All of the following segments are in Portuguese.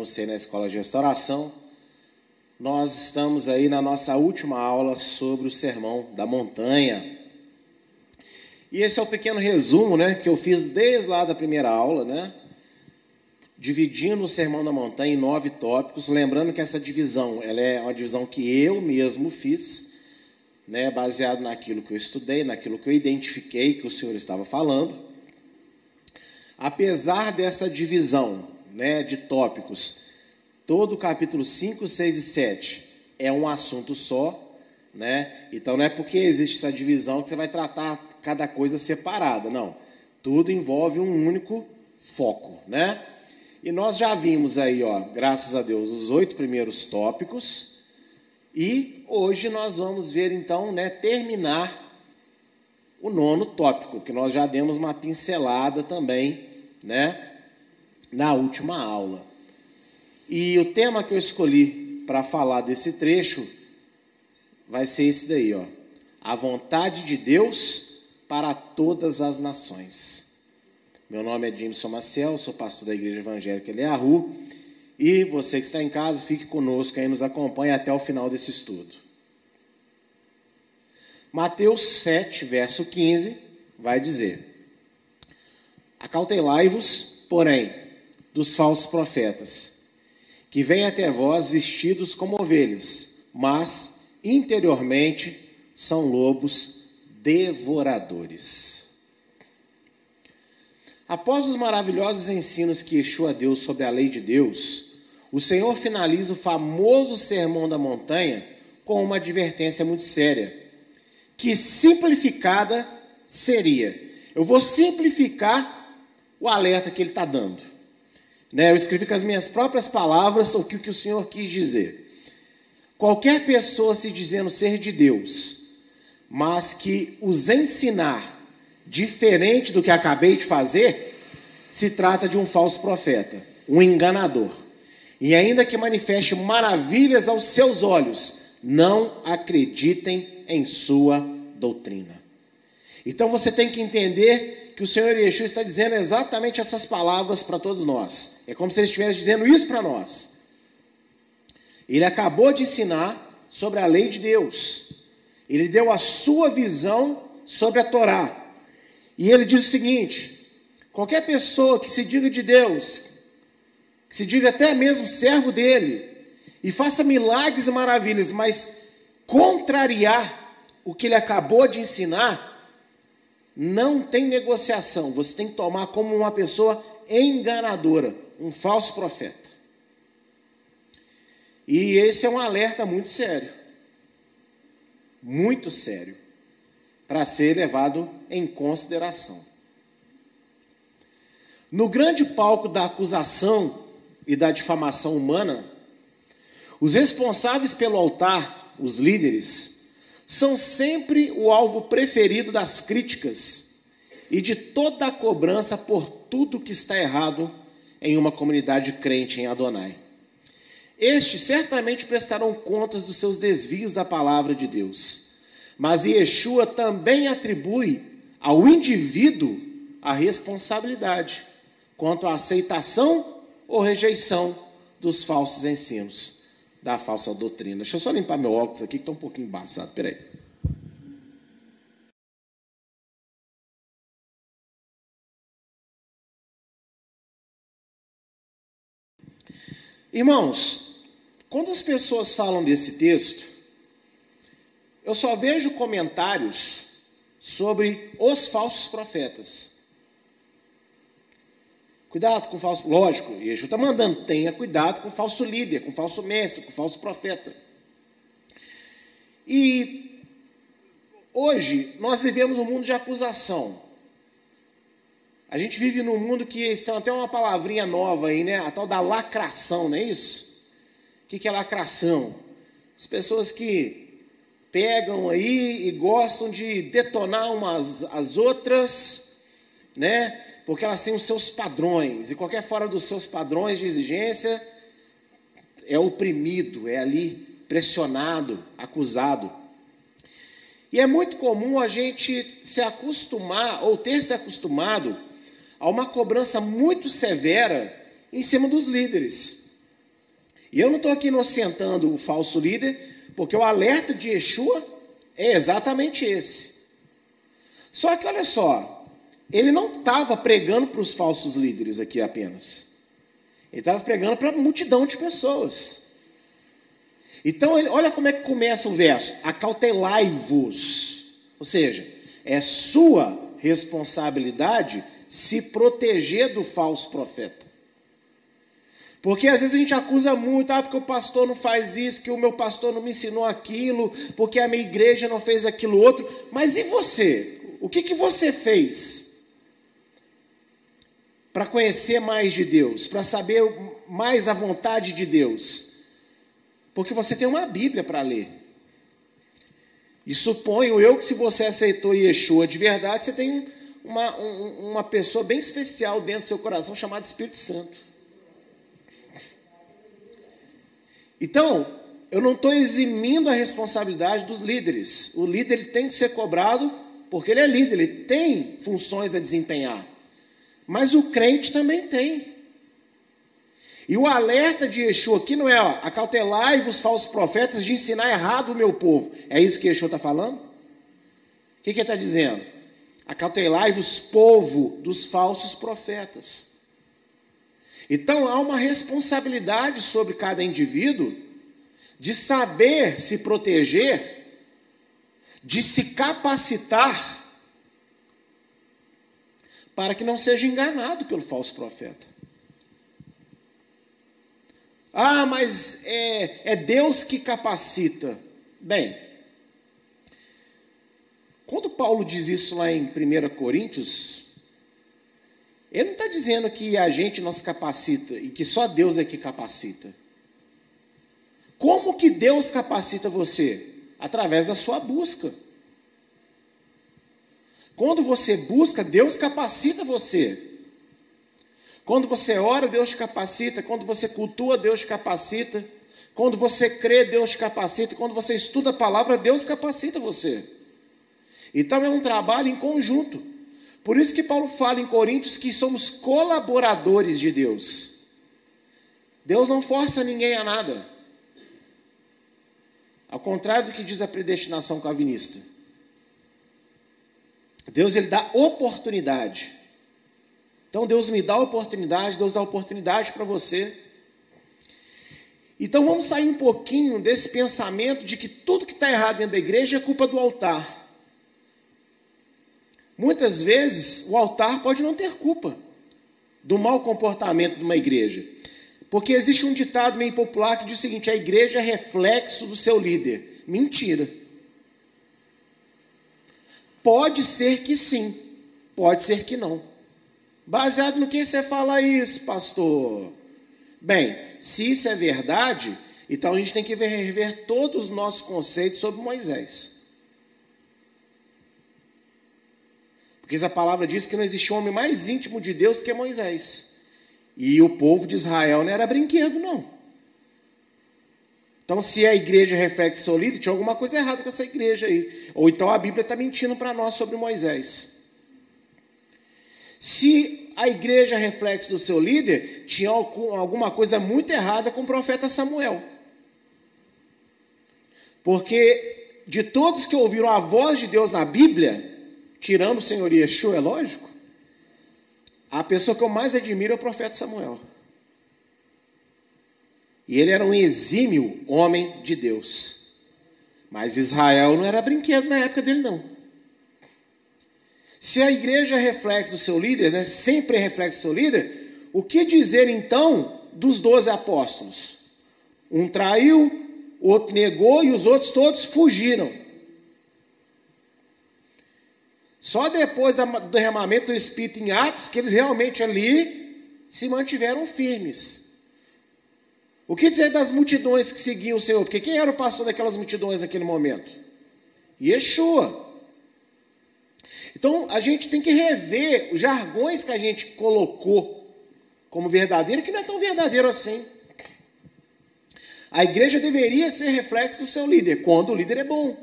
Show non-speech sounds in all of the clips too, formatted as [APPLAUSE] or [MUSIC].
anunciei na escola de restauração, nós estamos aí na nossa última aula sobre o sermão da montanha. E esse é o pequeno resumo, né, que eu fiz desde lá da primeira aula, né, dividindo o sermão da montanha em nove tópicos, lembrando que essa divisão, ela é uma divisão que eu mesmo fiz né, baseado naquilo que eu estudei, naquilo que eu identifiquei que o Senhor estava falando. Apesar dessa divisão né, de tópicos, todo o capítulo 5, 6 e 7 é um assunto só, né? Então não é porque existe essa divisão que você vai tratar cada coisa separada, não. Tudo envolve um único foco, né? E nós já vimos aí, ó, graças a Deus, os oito primeiros tópicos, e hoje nós vamos ver então, né, terminar o nono tópico, que nós já demos uma pincelada também, né, na última aula. E o tema que eu escolhi para falar desse trecho vai ser esse daí, ó. A vontade de Deus para todas as nações. Meu nome é Jimson Maciel, sou pastor da Igreja Evangélica Eliahu e você que está em casa, fique conosco aí, nos acompanhe até o final desse estudo. Mateus 7, verso 15, vai dizer: Acautelai-vos, porém, dos falsos profetas, que vêm até vós vestidos como ovelhas, mas interiormente são lobos devoradores. Após os maravilhosos ensinos que Yeshua deu sobre a lei de Deus, o Senhor finaliza o famoso Sermão da Montanha com uma advertência muito séria, que simplificada seria. Eu vou simplificar o alerta que ele está dando. Né? Eu escrevi com as minhas próprias palavras o que, o que o Senhor quis dizer. Qualquer pessoa se dizendo ser de Deus, mas que os ensinar diferente do que acabei de fazer, se trata de um falso profeta, um enganador e ainda que manifeste maravilhas aos seus olhos, não acreditem em sua doutrina. Então você tem que entender que o Senhor Yeshua está dizendo exatamente essas palavras para todos nós. É como se ele estivesse dizendo isso para nós. Ele acabou de ensinar sobre a lei de Deus. Ele deu a sua visão sobre a Torá. E ele diz o seguinte: qualquer pessoa que se diga de Deus, que se diga até mesmo servo dele, e faça milagres e maravilhas, mas contrariar o que ele acabou de ensinar, não tem negociação. Você tem que tomar como uma pessoa enganadora, um falso profeta. E esse é um alerta muito sério. Muito sério. Para ser levado em consideração. No grande palco da acusação, e da difamação humana, os responsáveis pelo altar, os líderes, são sempre o alvo preferido das críticas e de toda a cobrança por tudo que está errado em uma comunidade crente em Adonai. Estes certamente prestarão contas dos seus desvios da palavra de Deus, mas Yeshua também atribui ao indivíduo a responsabilidade quanto à aceitação ou rejeição dos falsos ensinos, da falsa doutrina. Deixa eu só limpar meu óculos aqui que está um pouquinho embaçado. Peraí. Irmãos, quando as pessoas falam desse texto, eu só vejo comentários sobre os falsos profetas. Cuidado com o falso. Lógico, Yeshua está mandando, tenha cuidado com o falso líder, com o falso mestre, com o falso profeta. E hoje nós vivemos um mundo de acusação. A gente vive num mundo que estão até uma palavrinha nova aí, né? A tal da lacração, não é isso? O que é lacração? As pessoas que pegam aí e gostam de detonar umas as outras, né? Porque elas têm os seus padrões, e qualquer fora dos seus padrões de exigência é oprimido, é ali pressionado, acusado. E é muito comum a gente se acostumar, ou ter se acostumado, a uma cobrança muito severa em cima dos líderes. E eu não estou aqui inocentando o falso líder, porque o alerta de Yeshua é exatamente esse. Só que olha só, ele não estava pregando para os falsos líderes aqui apenas. Ele estava pregando para uma multidão de pessoas. Então, ele, olha como é que começa o verso: acautelai-vos. Ou seja, é sua responsabilidade se proteger do falso profeta. Porque às vezes a gente acusa muito, ah, porque o pastor não faz isso, que o meu pastor não me ensinou aquilo, porque a minha igreja não fez aquilo outro. Mas e você? O que, que você fez para conhecer mais de Deus, para saber mais a vontade de Deus? Porque você tem uma Bíblia para ler. E suponho eu que se você aceitou Yeshua de verdade, você tem uma, uma pessoa bem especial dentro do seu coração chamada Espírito Santo. Então, eu não estou eximindo a responsabilidade dos líderes. O líder tem que ser cobrado porque ele é líder, ele tem funções a desempenhar. Mas o crente também tem. E o alerta de Yeshua aqui não é, acautelai-vos falsos profetas de ensinar errado o meu povo. É isso que Yeshua está falando? O que, que ele está dizendo? Acautelai-vos, povo dos falsos profetas. Então há uma responsabilidade sobre cada indivíduo de saber se proteger, de se capacitar para que não seja enganado pelo falso profeta. Ah, mas é, é Deus que capacita. Bem, quando Paulo diz isso lá em 1 Coríntios, ele não está dizendo que a gente nos capacita e que só Deus é que capacita. Como que Deus capacita você? Através da sua busca. Quando você busca, Deus capacita você. Quando você ora, Deus te capacita. Quando você cultua, Deus te capacita. Quando você crê, Deus te capacita. Quando você estuda a palavra, Deus capacita você. Então é um trabalho em conjunto. Por isso que Paulo fala em Coríntios que somos colaboradores de Deus. Deus não força ninguém a nada. Ao contrário do que diz a predestinação calvinista. Deus ele dá oportunidade. Então Deus me dá oportunidade, Deus dá oportunidade para você. Então vamos sair um pouquinho desse pensamento de que tudo que está errado dentro da igreja é culpa do altar. Muitas vezes o altar pode não ter culpa do mau comportamento de uma igreja. Porque existe um ditado meio popular que diz o seguinte: a igreja é reflexo do seu líder. Mentira. Pode ser que sim, pode ser que não. Baseado no que você fala isso, pastor? Bem, se isso é verdade, então a gente tem que rever todos os nossos conceitos sobre Moisés. Porque a palavra diz que não existe homem mais íntimo de Deus que Moisés. E o povo de Israel não era brinquedo, não. Então, se a igreja reflete líder, tinha alguma coisa errada com essa igreja aí. Ou então a Bíblia está mentindo para nós sobre Moisés. Se a igreja reflexo do seu líder, tinha alguma coisa muito errada com o profeta Samuel. Porque de todos que ouviram a voz de Deus na Bíblia, tirando o Senhor Yeshua, é lógico, a pessoa que eu mais admiro é o profeta Samuel. E ele era um exímio homem de Deus. Mas Israel não era brinquedo na época dele, não. Se a igreja é reflexo do seu líder, né, sempre é reflexo do seu líder, o que dizer então dos doze apóstolos? Um traiu, outro negou e os outros todos fugiram. Só depois do derramamento do Espírito em Atos que eles realmente ali se mantiveram firmes. O que dizer das multidões que seguiam o Senhor? Porque quem era o pastor daquelas multidões naquele momento? Yeshua. Então a gente tem que rever os jargões que a gente colocou como verdadeiro, que não é tão verdadeiro assim. A igreja deveria ser reflexo do seu líder, quando o líder é bom.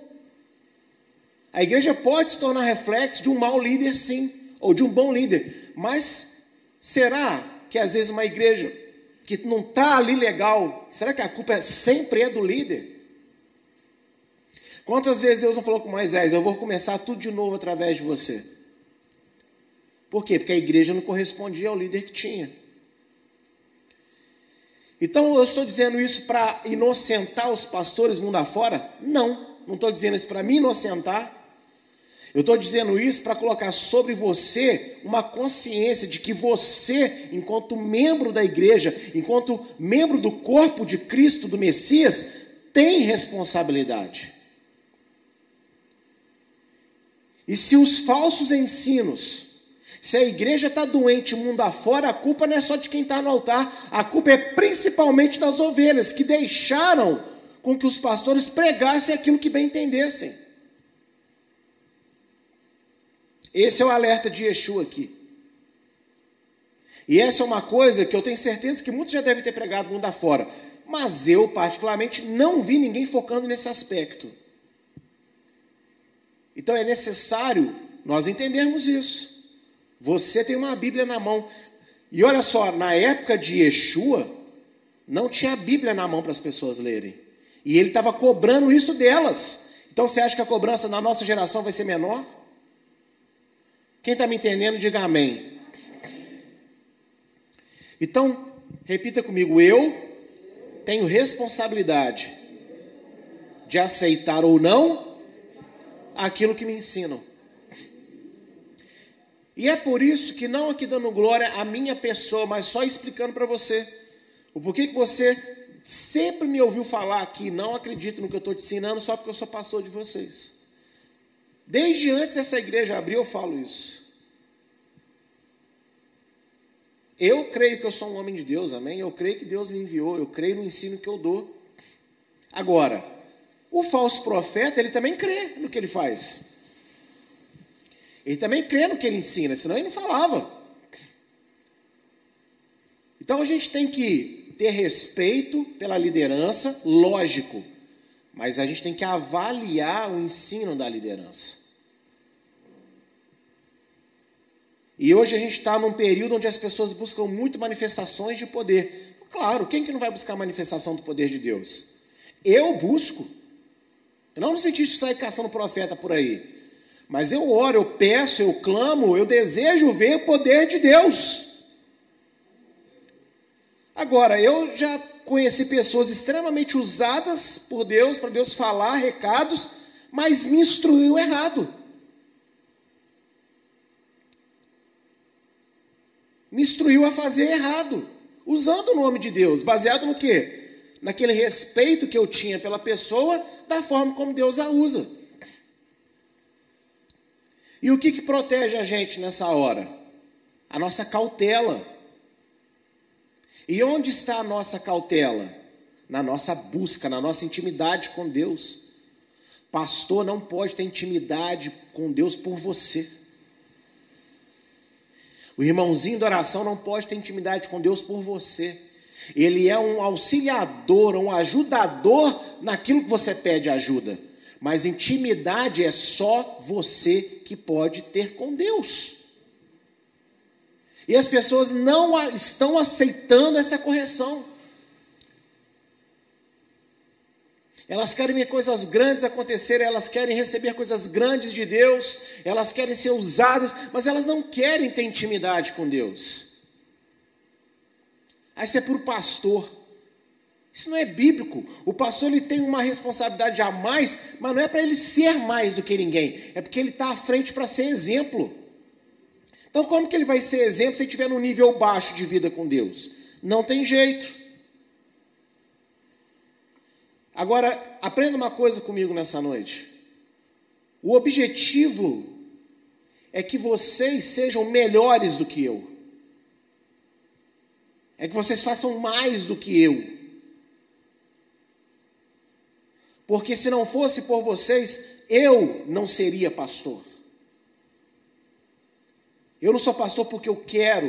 A igreja pode se tornar reflexo de um mau líder, sim, ou de um bom líder, mas será que às vezes uma igreja que não está ali legal, será que a culpa é sempre é do líder? Quantas vezes Deus não falou com Moisés, eu vou começar tudo de novo através de você? Por quê? Porque a igreja não correspondia ao líder que tinha. Então eu estou dizendo isso para inocentar os pastores mundo afora? Não, não estou dizendo isso para me inocentar. Eu estou dizendo isso para colocar sobre você uma consciência de que você, enquanto membro da igreja, enquanto membro do corpo de Cristo, do Messias, tem responsabilidade. E se os falsos ensinos se a igreja está doente mundo afora, a culpa não é só de quem está no altar, a culpa é principalmente das ovelhas que deixaram com que os pastores pregassem aquilo que bem entendessem. Esse é o alerta de Yeshua aqui. E essa é uma coisa que eu tenho certeza que muitos já devem ter pregado mundo afora. Mas eu, particularmente, não vi ninguém focando nesse aspecto. Então é necessário nós entendermos isso. Você tem uma Bíblia na mão. E olha só, na época de Yeshua, não tinha Bíblia na mão para as pessoas lerem. E ele estava cobrando isso delas. Então você acha que a cobrança na nossa geração vai ser menor? Quem está me entendendo, diga amém. Então, repita comigo: eu tenho responsabilidade de aceitar ou não aquilo que me ensinam. E é por isso que não aqui dando glória à minha pessoa, mas só explicando para você o porquê que você sempre me ouviu falar aqui, não acredito no que eu estou te ensinando só porque eu sou pastor de vocês. Desde antes dessa igreja abrir, eu falo isso. Eu creio que eu sou um homem de Deus, amém? Eu creio que Deus me enviou, eu creio no ensino que eu dou. Agora, o falso profeta, ele também crê no que ele faz. Ele também crê no que ele ensina, senão ele não falava. Então a gente tem que ter respeito pela liderança, lógico, mas a gente tem que avaliar o ensino da liderança. E hoje a gente está num período onde as pessoas buscam muito manifestações de poder. Claro, quem que não vai buscar manifestação do poder de Deus? Eu busco. Não no sentido de sair caçando profeta por aí. Mas eu oro, eu peço, eu clamo, eu desejo ver o poder de Deus. Agora, eu já conheci pessoas extremamente usadas por Deus, para Deus falar recados, mas me instruiu errado. Me instruiu a fazer errado, usando o nome de Deus, baseado no quê? Naquele respeito que eu tinha pela pessoa, da forma como Deus a usa. E o que, que protege a gente nessa hora? A nossa cautela. E onde está a nossa cautela? Na nossa busca, na nossa intimidade com Deus. Pastor não pode ter intimidade com Deus por você. O irmãozinho da oração não pode ter intimidade com Deus por você. Ele é um auxiliador, um ajudador naquilo que você pede ajuda. Mas intimidade é só você que pode ter com Deus. E as pessoas não estão aceitando essa correção. Elas querem ver coisas grandes acontecerem, elas querem receber coisas grandes de Deus, elas querem ser usadas, mas elas não querem ter intimidade com Deus. Aí você é para o pastor. Isso não é bíblico. O pastor ele tem uma responsabilidade a mais, mas não é para ele ser mais do que ninguém, é porque ele está à frente para ser exemplo. Então, como que ele vai ser exemplo se ele estiver num nível baixo de vida com Deus? Não tem jeito. Agora, aprenda uma coisa comigo nessa noite. O objetivo é que vocês sejam melhores do que eu. É que vocês façam mais do que eu. porque se não fosse por vocês, eu não seria pastor. Eu não sou pastor porque eu quero,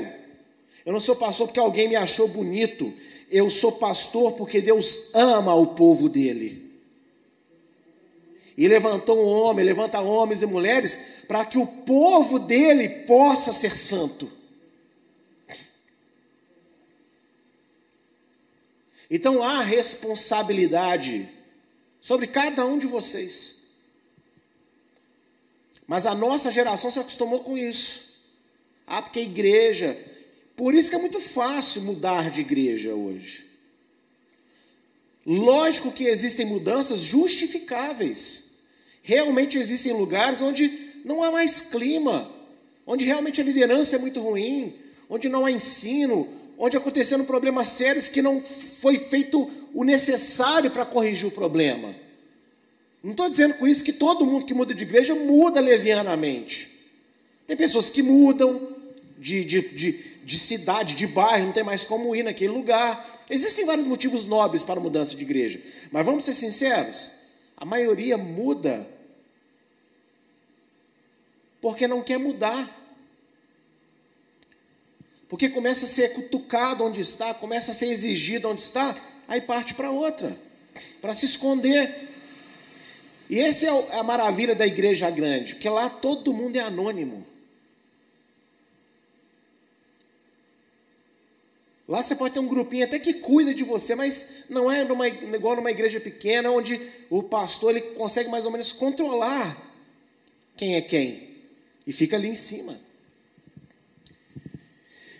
eu não sou pastor porque alguém me achou bonito, eu sou pastor porque Deus ama o povo dele. E levantou um homem, levanta homens e mulheres, para que o povo dele possa ser santo. Então há responsabilidade sobre cada um de vocês. Mas a nossa geração se acostumou com isso. Ah, porque a igreja. Por isso que é muito fácil mudar de igreja hoje. Lógico que existem mudanças justificáveis. Realmente existem lugares onde não há mais clima, onde realmente a liderança é muito ruim, onde não há ensino, onde aconteceram problemas sérios que não foi feito o necessário para corrigir o problema. Não estou dizendo com isso que todo mundo que muda de igreja muda levianamente. Tem pessoas que mudam de, de, de, de cidade, de bairro, não tem mais como ir naquele lugar. Existem vários motivos nobres para a mudança de igreja. Mas vamos ser sinceros: a maioria muda porque não quer mudar. Porque começa a ser cutucado onde está, começa a ser exigido onde está, aí parte para outra, para se esconder. E essa é a maravilha da igreja grande, porque lá todo mundo é anônimo. Lá você pode ter um grupinho até que cuida de você, mas não é numa, igual numa igreja pequena, onde o pastor ele consegue mais ou menos controlar quem é quem. E fica ali em cima.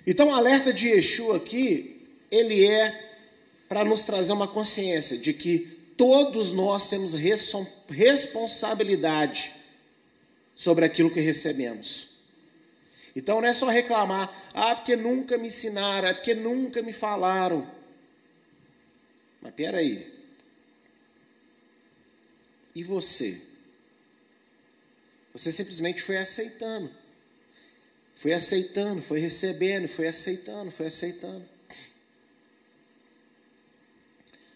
Então, o alerta de Yeshua aqui, ele é para nos trazer uma consciência de que todos nós temos responsabilidade sobre aquilo que recebemos. Então não é só reclamar, ah, porque nunca me ensinaram, é porque nunca me falaram. Mas peraí. E você? Você simplesmente foi aceitando. Foi aceitando, foi recebendo, foi aceitando, foi aceitando.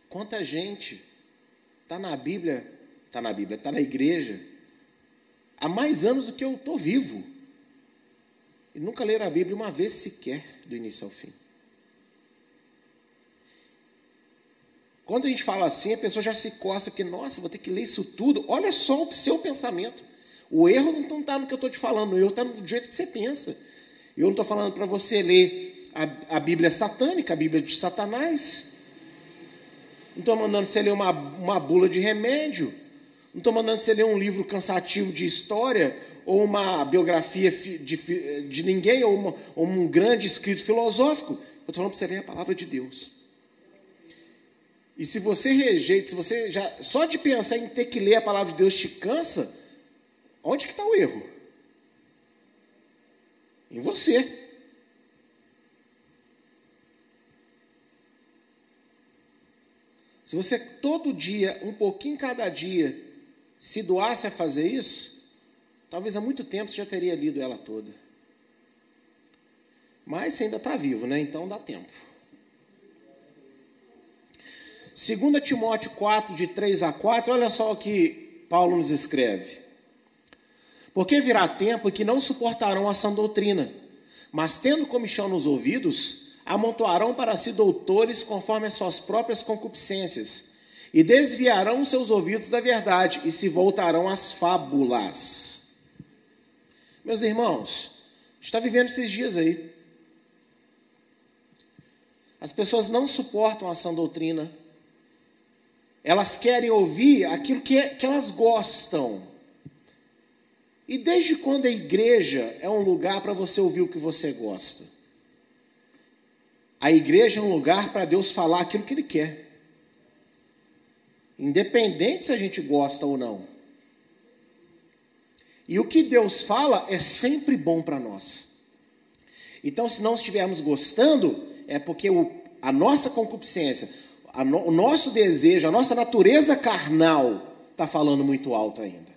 Quanta gente está na Bíblia, está na Bíblia, está na igreja, há mais anos do que eu estou vivo. E nunca leram a Bíblia uma vez sequer, do início ao fim. Quando a gente fala assim, a pessoa já se coça, porque, nossa, vou ter que ler isso tudo. Olha só o seu pensamento. O erro não está no que eu estou te falando, o erro está no jeito que você pensa. Eu não estou falando para você ler a, a, Bíblia satânica, a Bíblia de Satanás. Não estou mandando você ler uma, uma bula de remédio. Não estou mandando você ler um livro cansativo de história, ou uma biografia de, de ninguém, ou, uma, ou um grande escrito filosófico. Eu estou falando para você ler a palavra de Deus. E se você rejeita, se você já só de pensar em ter que ler a palavra de Deus te cansa, Onde que está o erro? Em você. Se você todo dia, um pouquinho cada dia, se doasse a fazer isso, talvez há muito tempo você já teria lido ela toda. Mas você ainda está vivo, né? Então dá tempo. 2 Timóteo 4, de 3 a 4, olha só o que Paulo nos escreve. Porque virá tempo em que não suportarão a sã doutrina, mas tendo comichão nos ouvidos, amontoarão para si doutores conforme as suas próprias concupiscências, e desviarão seus ouvidos da verdade e se voltarão às fábulas. Meus irmãos, está vivendo esses dias aí. As pessoas não suportam a sã doutrina. Elas querem ouvir aquilo que, que elas gostam. E desde quando a igreja é um lugar para você ouvir o que você gosta? A igreja é um lugar para Deus falar aquilo que Ele quer, independente se a gente gosta ou não. E o que Deus fala é sempre bom para nós. Então, se não estivermos gostando, é porque o, a nossa concupiscência, no, o nosso desejo, a nossa natureza carnal está falando muito alto ainda.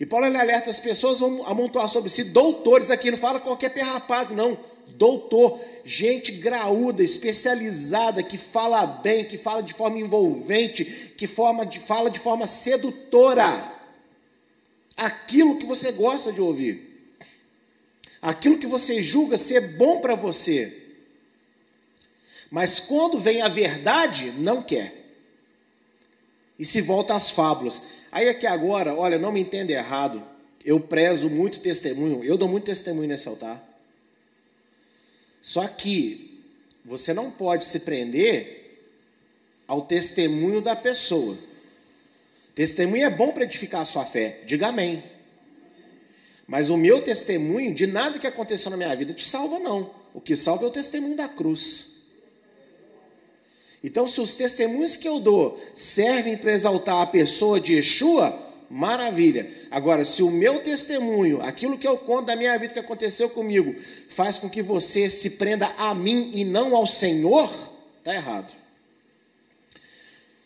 E Paulo ele alerta as pessoas vão amontoar sobre si doutores aqui, não fala qualquer perrapado, não. Doutor, gente graúda, especializada, que fala bem, que fala de forma envolvente, que forma de, fala de forma sedutora. Aquilo que você gosta de ouvir. Aquilo que você julga ser bom para você. Mas quando vem a verdade, não quer. e se volta às fábulas. Aí aqui agora, olha, não me entenda errado, eu prezo muito testemunho, eu dou muito testemunho nesse altar. Só que você não pode se prender ao testemunho da pessoa. Testemunho é bom para edificar a sua fé, diga amém. Mas o meu testemunho de nada que aconteceu na minha vida te salva, não. O que salva é o testemunho da cruz. Então, se os testemunhos que eu dou servem para exaltar a pessoa de Yeshua, maravilha. Agora, se o meu testemunho, aquilo que eu conto da minha vida que aconteceu comigo, faz com que você se prenda a mim e não ao Senhor, está errado.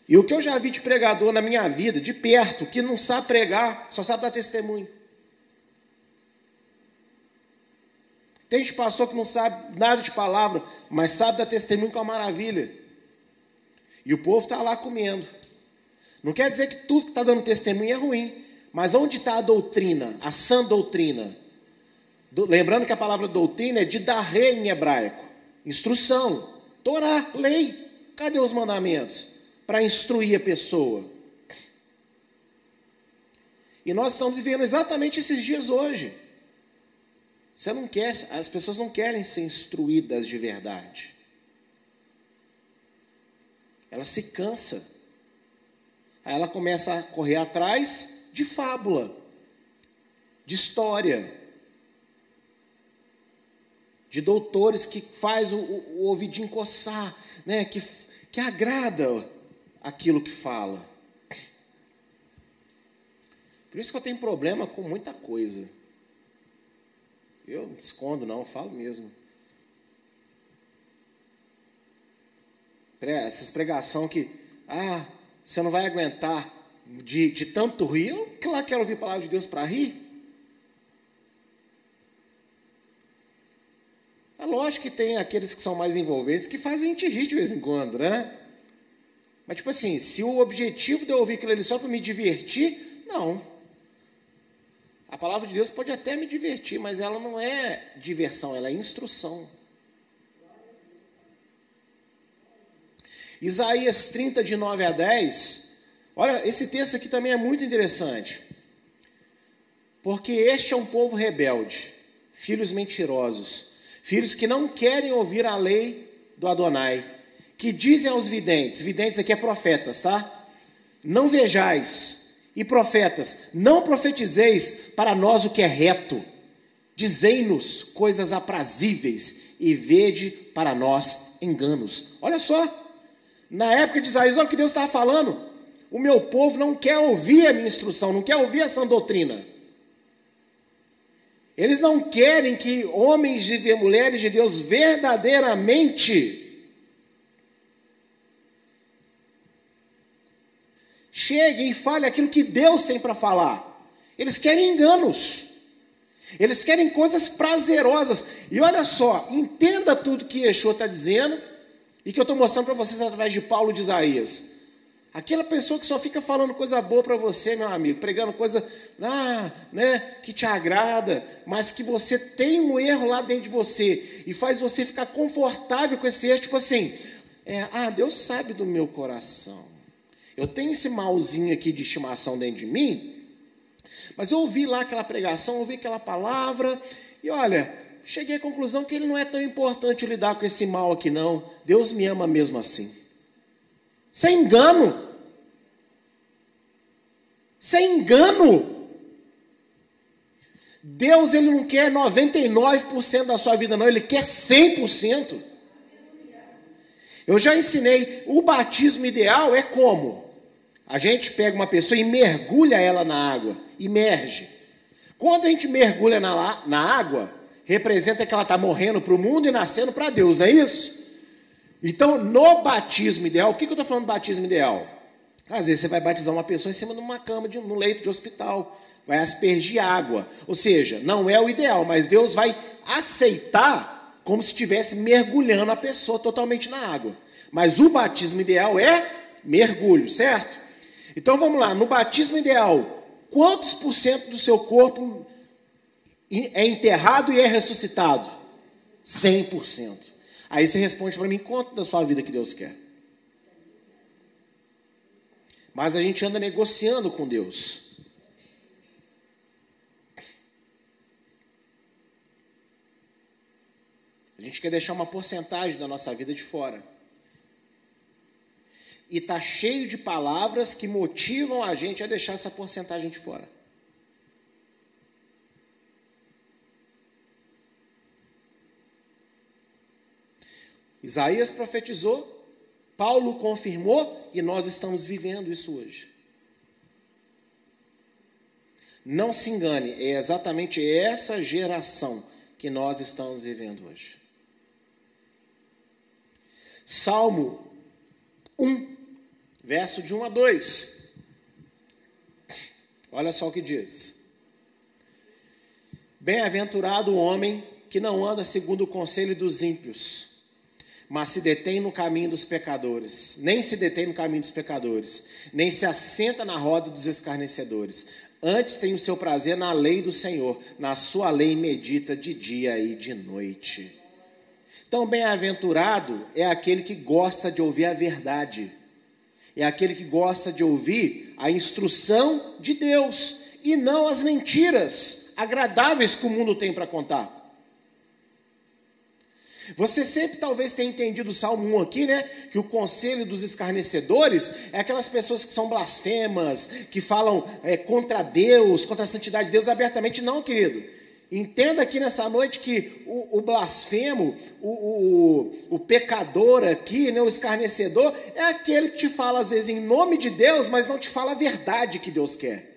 E o que eu já vi de pregador na minha vida, de perto, que não sabe pregar, só sabe dar testemunho. Tem de pastor que não sabe nada de palavra, mas sabe dar testemunho com uma maravilha. E o povo está lá comendo. Não quer dizer que tudo que está dando testemunho é ruim. Mas onde está a doutrina, a sã doutrina? Do, lembrando que a palavra doutrina é de rei em hebraico. Instrução. Torá, lei. Cadê os mandamentos? Para instruir a pessoa. E nós estamos vivendo exatamente esses dias hoje. Você não quer, as pessoas não querem ser instruídas de verdade. Ela se cansa. Aí ela começa a correr atrás de fábula, de história, de doutores que faz o, o, o ouvidinho coçar, né? que, que agrada aquilo que fala. Por isso que eu tenho problema com muita coisa. Eu não escondo, não, falo mesmo. essas pregação que, ah, você não vai aguentar de, de tanto rir. Eu, claro, quero ouvir a palavra de Deus para rir. É lógico que tem aqueles que são mais envolventes que fazem a gente rir de vez em quando, né? Mas, tipo assim, se o objetivo de eu ouvir aquilo ali só para me divertir, não. A palavra de Deus pode até me divertir, mas ela não é diversão, ela é instrução. Isaías 30, de 9 a 10. Olha, esse texto aqui também é muito interessante. Porque este é um povo rebelde, filhos mentirosos, filhos que não querem ouvir a lei do Adonai, que dizem aos videntes, videntes aqui é profetas, tá? Não vejais, e profetas, não profetizeis para nós o que é reto, dizei-nos coisas aprazíveis, e vede para nós enganos. Olha só, na época de Isaías, olha o que Deus estava falando. O meu povo não quer ouvir a minha instrução, não quer ouvir essa doutrina. Eles não querem que homens e mulheres de Deus verdadeiramente cheguem e falem aquilo que Deus tem para falar. Eles querem enganos. Eles querem coisas prazerosas. E olha só, entenda tudo que Yeshua está dizendo e que eu estou mostrando para vocês através de Paulo de Isaías. Aquela pessoa que só fica falando coisa boa para você, meu amigo, pregando coisa ah, né, que te agrada, mas que você tem um erro lá dentro de você e faz você ficar confortável com esse erro, tipo assim, é, ah, Deus sabe do meu coração. Eu tenho esse malzinho aqui de estimação dentro de mim, mas eu ouvi lá aquela pregação, ouvi aquela palavra, e olha, cheguei à conclusão que ele não é tão importante lidar com esse mal aqui, não. Deus me ama mesmo assim. Sem engano. Sem engano. Deus ele não quer 99% da sua vida, não, ele quer 100%. Eu já ensinei, o batismo ideal é como? A gente pega uma pessoa e mergulha ela na água, imerge. Quando a gente mergulha na, na água, representa que ela está morrendo para o mundo e nascendo para Deus, não é isso? Então, no batismo ideal, por que, que eu estou falando batismo ideal? Às vezes você vai batizar uma pessoa em cima de uma cama, de um leito de hospital, vai aspergir água. Ou seja, não é o ideal, mas Deus vai aceitar como se estivesse mergulhando a pessoa totalmente na água. Mas o batismo ideal é mergulho, certo? Então vamos lá, no batismo ideal, quantos por cento do seu corpo é enterrado e é ressuscitado? 100%. Aí você responde para mim, quanto da sua vida que Deus quer? mas a gente anda negociando com Deus. A gente quer deixar uma porcentagem da nossa vida de fora. E está cheio de palavras que motivam a gente a deixar essa porcentagem de fora. Isaías profetizou, Paulo confirmou e nós estamos vivendo isso hoje. Não se engane, é exatamente essa geração que nós estamos vivendo hoje. Salmo 1, verso de 1 a 2. Olha só o que diz: Bem-aventurado o homem que não anda segundo o conselho dos ímpios mas se detém no caminho dos pecadores, nem se detém no caminho dos pecadores, nem se assenta na roda dos escarnecedores. Antes tem o seu prazer na lei do Senhor, na sua lei medita de dia e de noite. Então, bem-aventurado é aquele que gosta de ouvir a verdade, é aquele que gosta de ouvir a instrução de Deus e não as mentiras agradáveis que o mundo tem para contar. Você sempre talvez tenha entendido o Salmo 1 aqui, né? Que o conselho dos escarnecedores é aquelas pessoas que são blasfemas, que falam é, contra Deus, contra a santidade de Deus abertamente. Não, querido. Entenda aqui nessa noite que o, o blasfemo, o, o, o, pecador aqui, né, o escarnecedor, é aquele que te fala às vezes em nome de Deus, mas não te fala a verdade que Deus quer.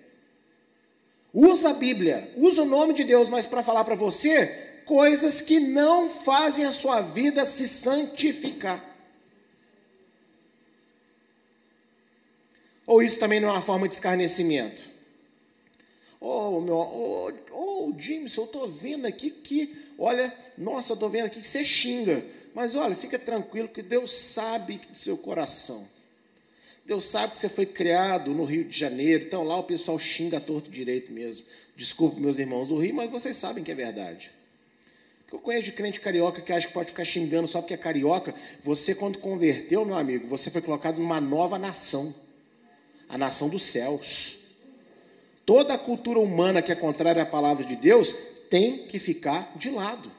Usa a Bíblia, usa o nome de Deus, mas para falar para você coisas que não fazem a sua vida se santificar. Ou isso também não é uma forma de escarnecimento? Oh, meu, oh, oh James, eu estou vendo aqui que, olha, nossa, eu estou vendo aqui que você xinga. Mas olha, fica tranquilo que Deus sabe do seu coração. Deus sabe que você foi criado no Rio de Janeiro, então lá o pessoal xinga torto direito mesmo. Desculpe, meus irmãos do Rio, mas vocês sabem que é verdade que eu conheço de crente carioca que acha que pode ficar xingando só porque é carioca. Você, quando converteu, meu amigo, você foi colocado numa nova nação a nação dos céus. Toda a cultura humana que é contrária à palavra de Deus tem que ficar de lado.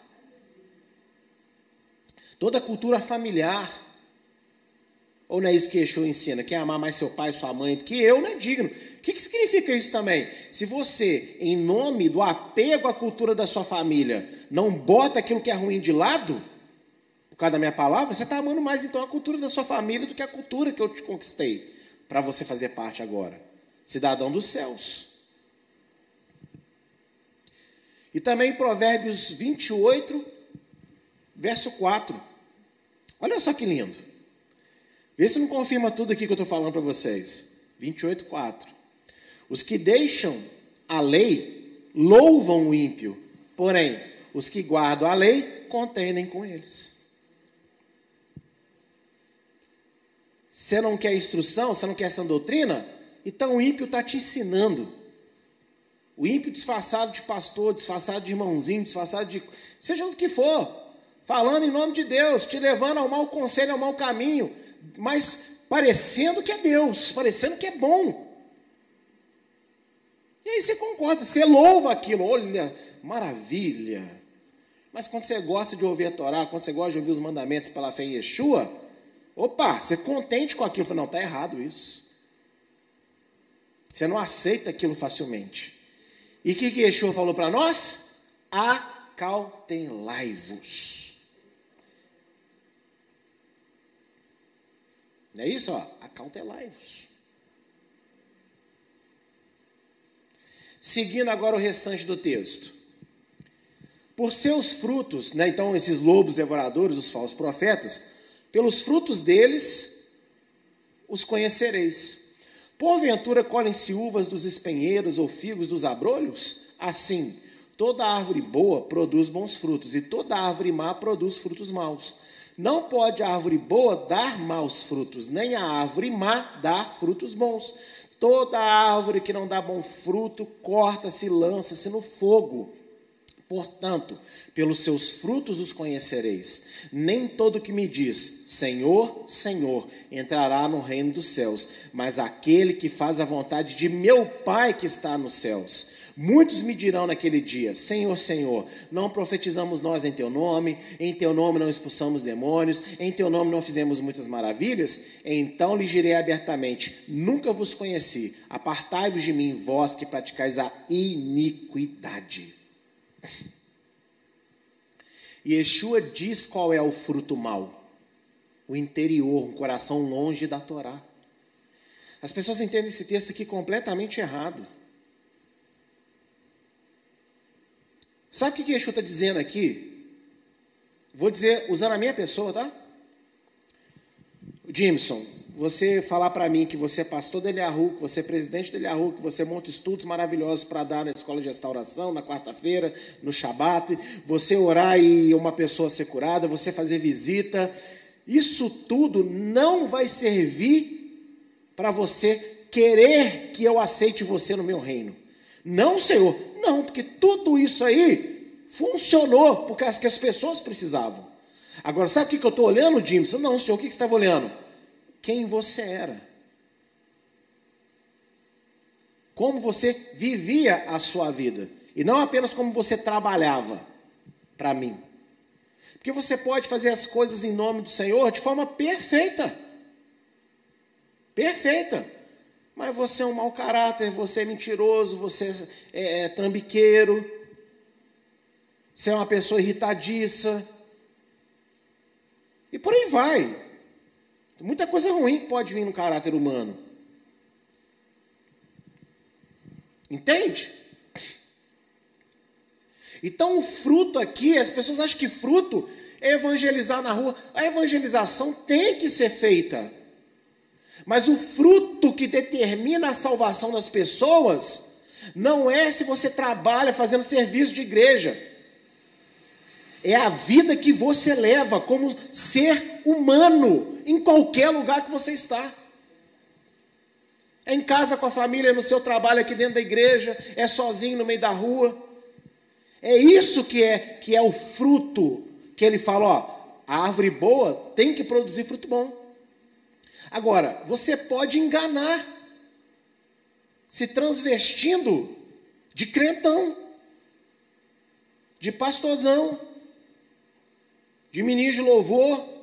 Toda a cultura familiar ou não é isso que Yeshua ensina? Que é amar mais seu pai e sua mãe do que eu não é digno. O que, que significa isso também? Se você, em nome do apego à cultura da sua família, não bota aquilo que é ruim de lado, por causa da minha palavra, você está amando mais então a cultura da sua família do que a cultura que eu te conquistei para você fazer parte agora. Cidadão dos céus. E também Provérbios 28, verso 4. Olha só que lindo. Vê se não confirma tudo aqui que eu estou falando para vocês. 28, 4. Os que deixam a lei louvam o ímpio, porém, os que guardam a lei contendem com eles. Você não quer instrução, você não quer essa doutrina? Então o ímpio está te ensinando. O ímpio disfarçado de pastor, disfarçado de irmãozinho, disfarçado de. seja o que for, falando em nome de Deus, te levando ao mau conselho, ao mau caminho mas parecendo que é Deus, parecendo que é bom. E aí você concorda, você louva aquilo, olha, maravilha. Mas quando você gosta de ouvir a Torá, quando você gosta de ouvir os mandamentos pela fé em Yeshua, opa, você é contente com aquilo, não, está errado isso. Você não aceita aquilo facilmente. E o que, que Yeshua falou para nós? Acautelai-vos. Não é isso? Ó, acautelai-vos. Seguindo agora o restante do texto. Por seus frutos, né, então esses lobos devoradores, os falsos profetas, pelos frutos deles os conhecereis. Porventura colhem-se uvas dos espinheiros ou figos dos abrolhos? Assim, toda árvore boa produz bons frutos, e toda árvore má produz frutos maus. Não pode a árvore boa dar maus frutos, nem a árvore má dar frutos bons. Toda árvore que não dá bom fruto, corta-se e lança-se no fogo. Portanto, pelos seus frutos os conhecereis. Nem todo que me diz, Senhor, Senhor, entrará no reino dos céus, mas aquele que faz a vontade de meu Pai que está nos céus. Muitos me dirão naquele dia: Senhor, Senhor, não profetizamos nós em teu nome, em teu nome não expulsamos demônios, em teu nome não fizemos muitas maravilhas? Então lhe direi abertamente: Nunca vos conheci. Apartai-vos de mim, vós que praticais a iniquidade. E Yeshua diz qual é o fruto mau: o interior, um coração longe da Torá. As pessoas entendem esse texto aqui completamente errado. Sabe o que Yeshua está dizendo aqui? Vou dizer, usando a minha pessoa, tá? Jimson, você falar para mim que você é pastor de Eliahu, que você é presidente de Eliahu, que você monta estudos maravilhosos para dar na escola de restauração, na quarta-feira, no Shabat, você orar e uma pessoa ser curada, você fazer visita, isso tudo não vai servir para você querer que eu aceite você no meu reino. Não, Senhor, não, porque tudo isso aí funcionou porque as, que as pessoas precisavam. Agora, sabe o que eu estou olhando, Jimson? Não, senhor, o que você estava olhando? Quem você era. Como você vivia a sua vida. E não apenas como você trabalhava para mim. Porque você pode fazer as coisas em nome do Senhor de forma perfeita. Perfeita. Mas você é um mau caráter, você é mentiroso, você é, é trambiqueiro, você é uma pessoa irritadiça. E por aí vai. Muita coisa ruim pode vir no caráter humano. Entende? Então o fruto aqui, as pessoas acham que fruto é evangelizar na rua. A evangelização tem que ser feita. Mas o fruto que determina a salvação das pessoas não é se você trabalha fazendo serviço de igreja. É a vida que você leva como ser humano em qualquer lugar que você está. É em casa com a família, no seu trabalho aqui dentro da igreja, é sozinho no meio da rua. É isso que é que é o fruto que ele fala, ó, a árvore boa tem que produzir fruto bom. Agora, você pode enganar, se transvestindo de crentão, de pastorzão, de ministro de louvor,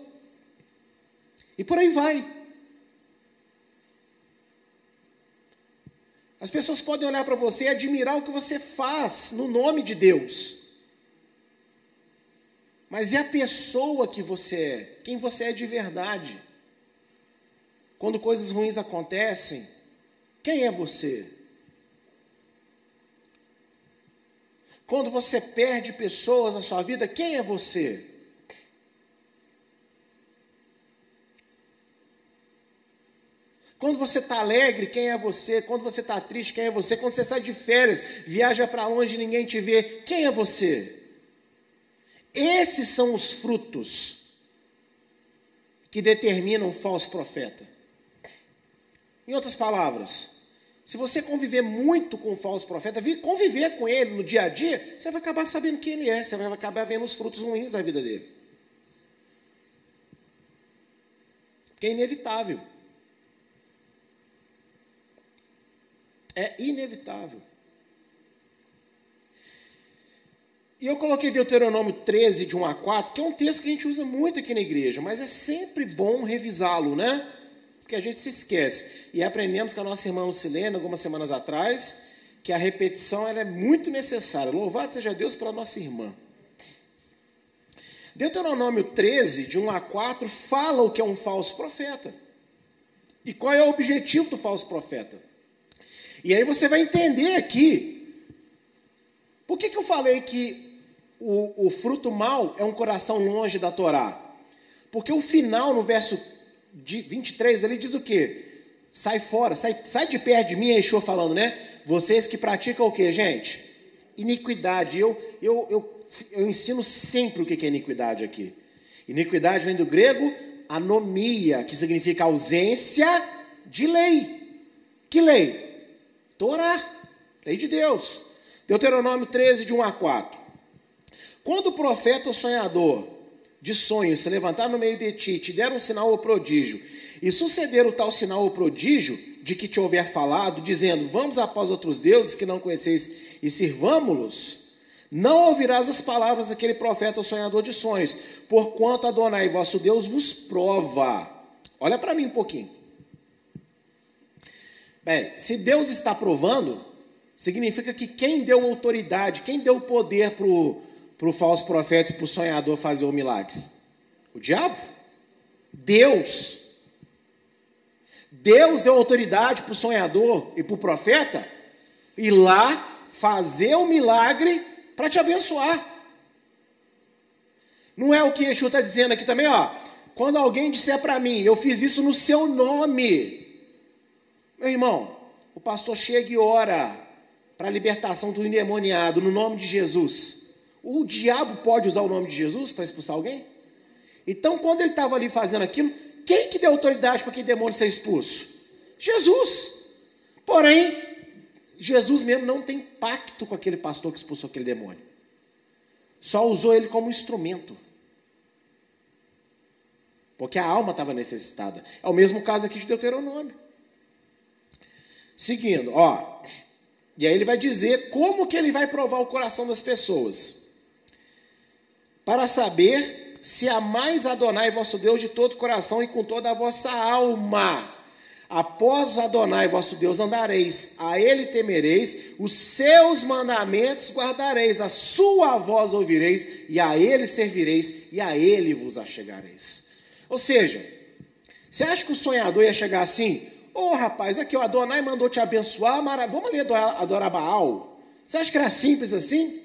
e por aí vai. As pessoas podem olhar para você e admirar o que você faz no nome de Deus. Mas é a pessoa que você é, quem você é de verdade. Quando coisas ruins acontecem, quem é você? Quando você perde pessoas na sua vida, quem é você? Quando você está alegre, quem é você? Quando você está triste, quem é você? Quando você sai de férias, viaja para longe e ninguém te vê, quem é você? Esses são os frutos que determinam um falso profeta. Em outras palavras, se você conviver muito com o falso profeta, conviver com ele no dia a dia, você vai acabar sabendo quem ele é, você vai acabar vendo os frutos ruins da vida dele. Porque é inevitável. É inevitável. E eu coloquei Deuteronômio 13, de 1 a 4, que é um texto que a gente usa muito aqui na igreja, mas é sempre bom revisá-lo, né? Porque a gente se esquece. E aprendemos com a nossa irmã Lucilene, algumas semanas atrás, que a repetição é muito necessária. Louvado seja Deus pela nossa irmã. Deuteronômio 13, de 1 a 4, fala o que é um falso profeta. E qual é o objetivo do falso profeta? E aí você vai entender aqui. Por que, que eu falei que o, o fruto mal é um coração longe da Torá? Porque o final, no verso 23, ele diz o quê? Sai fora, sai, sai de perto de mim, Yeshua falando, né? Vocês que praticam o quê, gente? Iniquidade. Eu, eu, eu, eu ensino sempre o que é iniquidade aqui. Iniquidade vem do grego anomia, que significa ausência de lei. Que lei? Torá, lei de Deus. Deuteronômio 13, de 1 a 4. Quando o profeta ou sonhador de sonhos se levantar no meio de ti, te der um sinal ou prodígio, e suceder o tal sinal ou prodígio de que te houver falado, dizendo: Vamos após outros deuses que não conheceis e sirvamo-los, não ouvirás as palavras daquele profeta ou sonhador de sonhos, porquanto Adonai vosso Deus vos prova. Olha para mim um pouquinho. Bem, se Deus está provando, significa que quem deu autoridade, quem deu poder para o falso profeta e para o sonhador fazer o milagre? O diabo? Deus. Deus deu autoridade para o sonhador e para o profeta ir lá fazer o milagre para te abençoar. Não é o que Yeshua está dizendo aqui também, ó. Quando alguém disser para mim, eu fiz isso no seu nome. Meu irmão, o pastor chega e ora para a libertação do endemoniado no nome de Jesus. O diabo pode usar o nome de Jesus para expulsar alguém? Então, quando ele estava ali fazendo aquilo, quem que deu autoridade para aquele demônio ser expulso? Jesus. Porém, Jesus mesmo não tem pacto com aquele pastor que expulsou aquele demônio. Só usou ele como instrumento. Porque a alma estava necessitada. É o mesmo caso aqui de Deuteronômio. Seguindo, ó. E aí ele vai dizer como que ele vai provar o coração das pessoas. Para saber se amais Adonai vosso Deus de todo o coração e com toda a vossa alma. Após Adonai vosso Deus andareis, a ele temereis, os seus mandamentos guardareis, a sua voz ouvireis, e a ele servireis, e a ele vos achegareis. Ou seja, você acha que o sonhador ia chegar assim? Ô oh, rapaz, aqui o Adonai mandou te abençoar, mara... vamos ali adorar, adorar Baal. Você acha que era simples assim?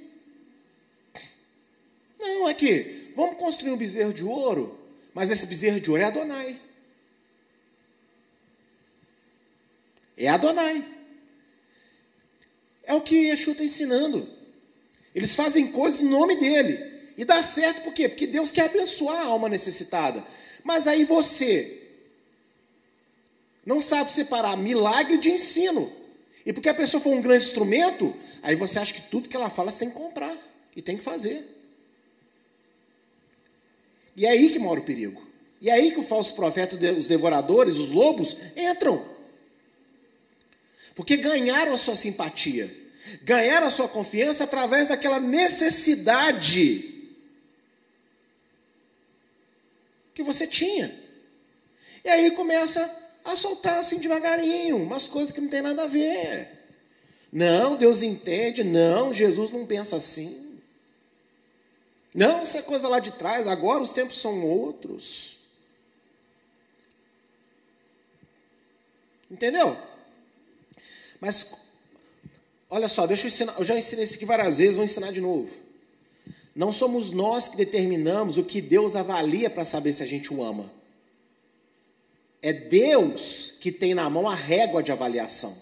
Não, aqui, vamos construir um bezerro de ouro, mas esse bezerro de ouro é Adonai. É Adonai. É o que Yeshua está ensinando. Eles fazem coisas em nome dele. E dá certo por quê? Porque Deus quer abençoar a alma necessitada. Mas aí você não sabe separar milagre de ensino. E porque a pessoa for um grande instrumento, aí você acha que tudo que ela fala você tem que comprar e tem que fazer. E é aí que mora o perigo. E é aí que o falso profeta, os devoradores, os lobos, entram. Porque ganharam a sua simpatia, ganharam a sua confiança através daquela necessidade que você tinha. E aí começa a soltar assim devagarinho, umas coisas que não tem nada a ver. Não, Deus entende, não, Jesus não pensa assim. Não, isso é coisa lá de trás, agora os tempos são outros. Entendeu? Mas, olha só, deixa eu ensinar, eu já ensinei isso aqui várias vezes, vou ensinar de novo. Não somos nós que determinamos o que Deus avalia para saber se a gente o ama. É Deus que tem na mão a régua de avaliação.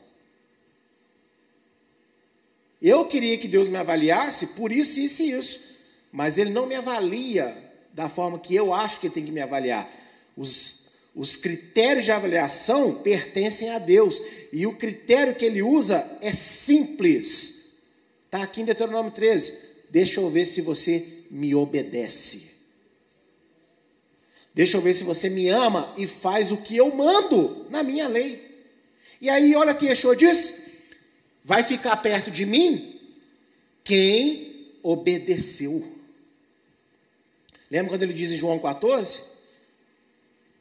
Eu queria que Deus me avaliasse por isso, isso e isso, mas Ele não me avalia da forma que eu acho que Ele tem que me avaliar. Os os critérios de avaliação pertencem a Deus. E o critério que ele usa é simples. Está aqui em Deuteronômio 13. Deixa eu ver se você me obedece. Deixa eu ver se você me ama e faz o que eu mando na minha lei. E aí, olha o que Yeshua diz: vai ficar perto de mim quem obedeceu. Lembra quando ele diz em João 14?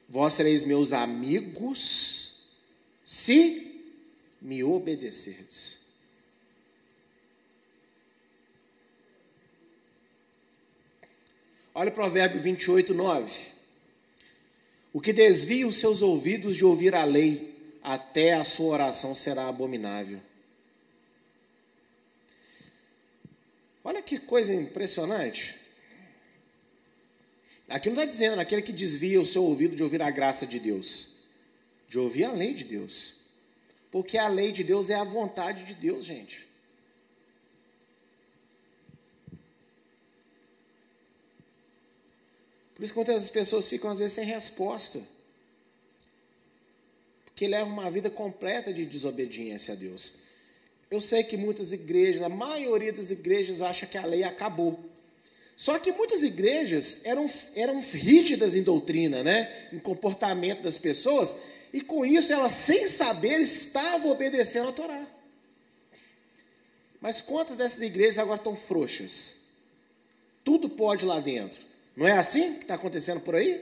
Vós sereis meus amigos se me obedecerdes. Olha o provérbio 28, 9. O que desvia os seus ouvidos de ouvir a lei, até a sua oração será abominável. Olha que coisa impressionante. Aqui não está dizendo aquele que desvia o seu ouvido de ouvir a graça de Deus, de ouvir a lei de Deus. Porque a lei de Deus é a vontade de Deus, gente. Por isso que muitas pessoas ficam às vezes sem resposta. Porque levam uma vida completa de desobediência a Deus. Eu sei que muitas igrejas, a maioria das igrejas acha que a lei acabou. Só que muitas igrejas eram, eram rígidas em doutrina, né? em comportamento das pessoas, e com isso elas, sem saber, estavam obedecendo a Torá. Mas quantas dessas igrejas agora estão frouxas? Tudo pode lá dentro. Não é assim que está acontecendo por aí?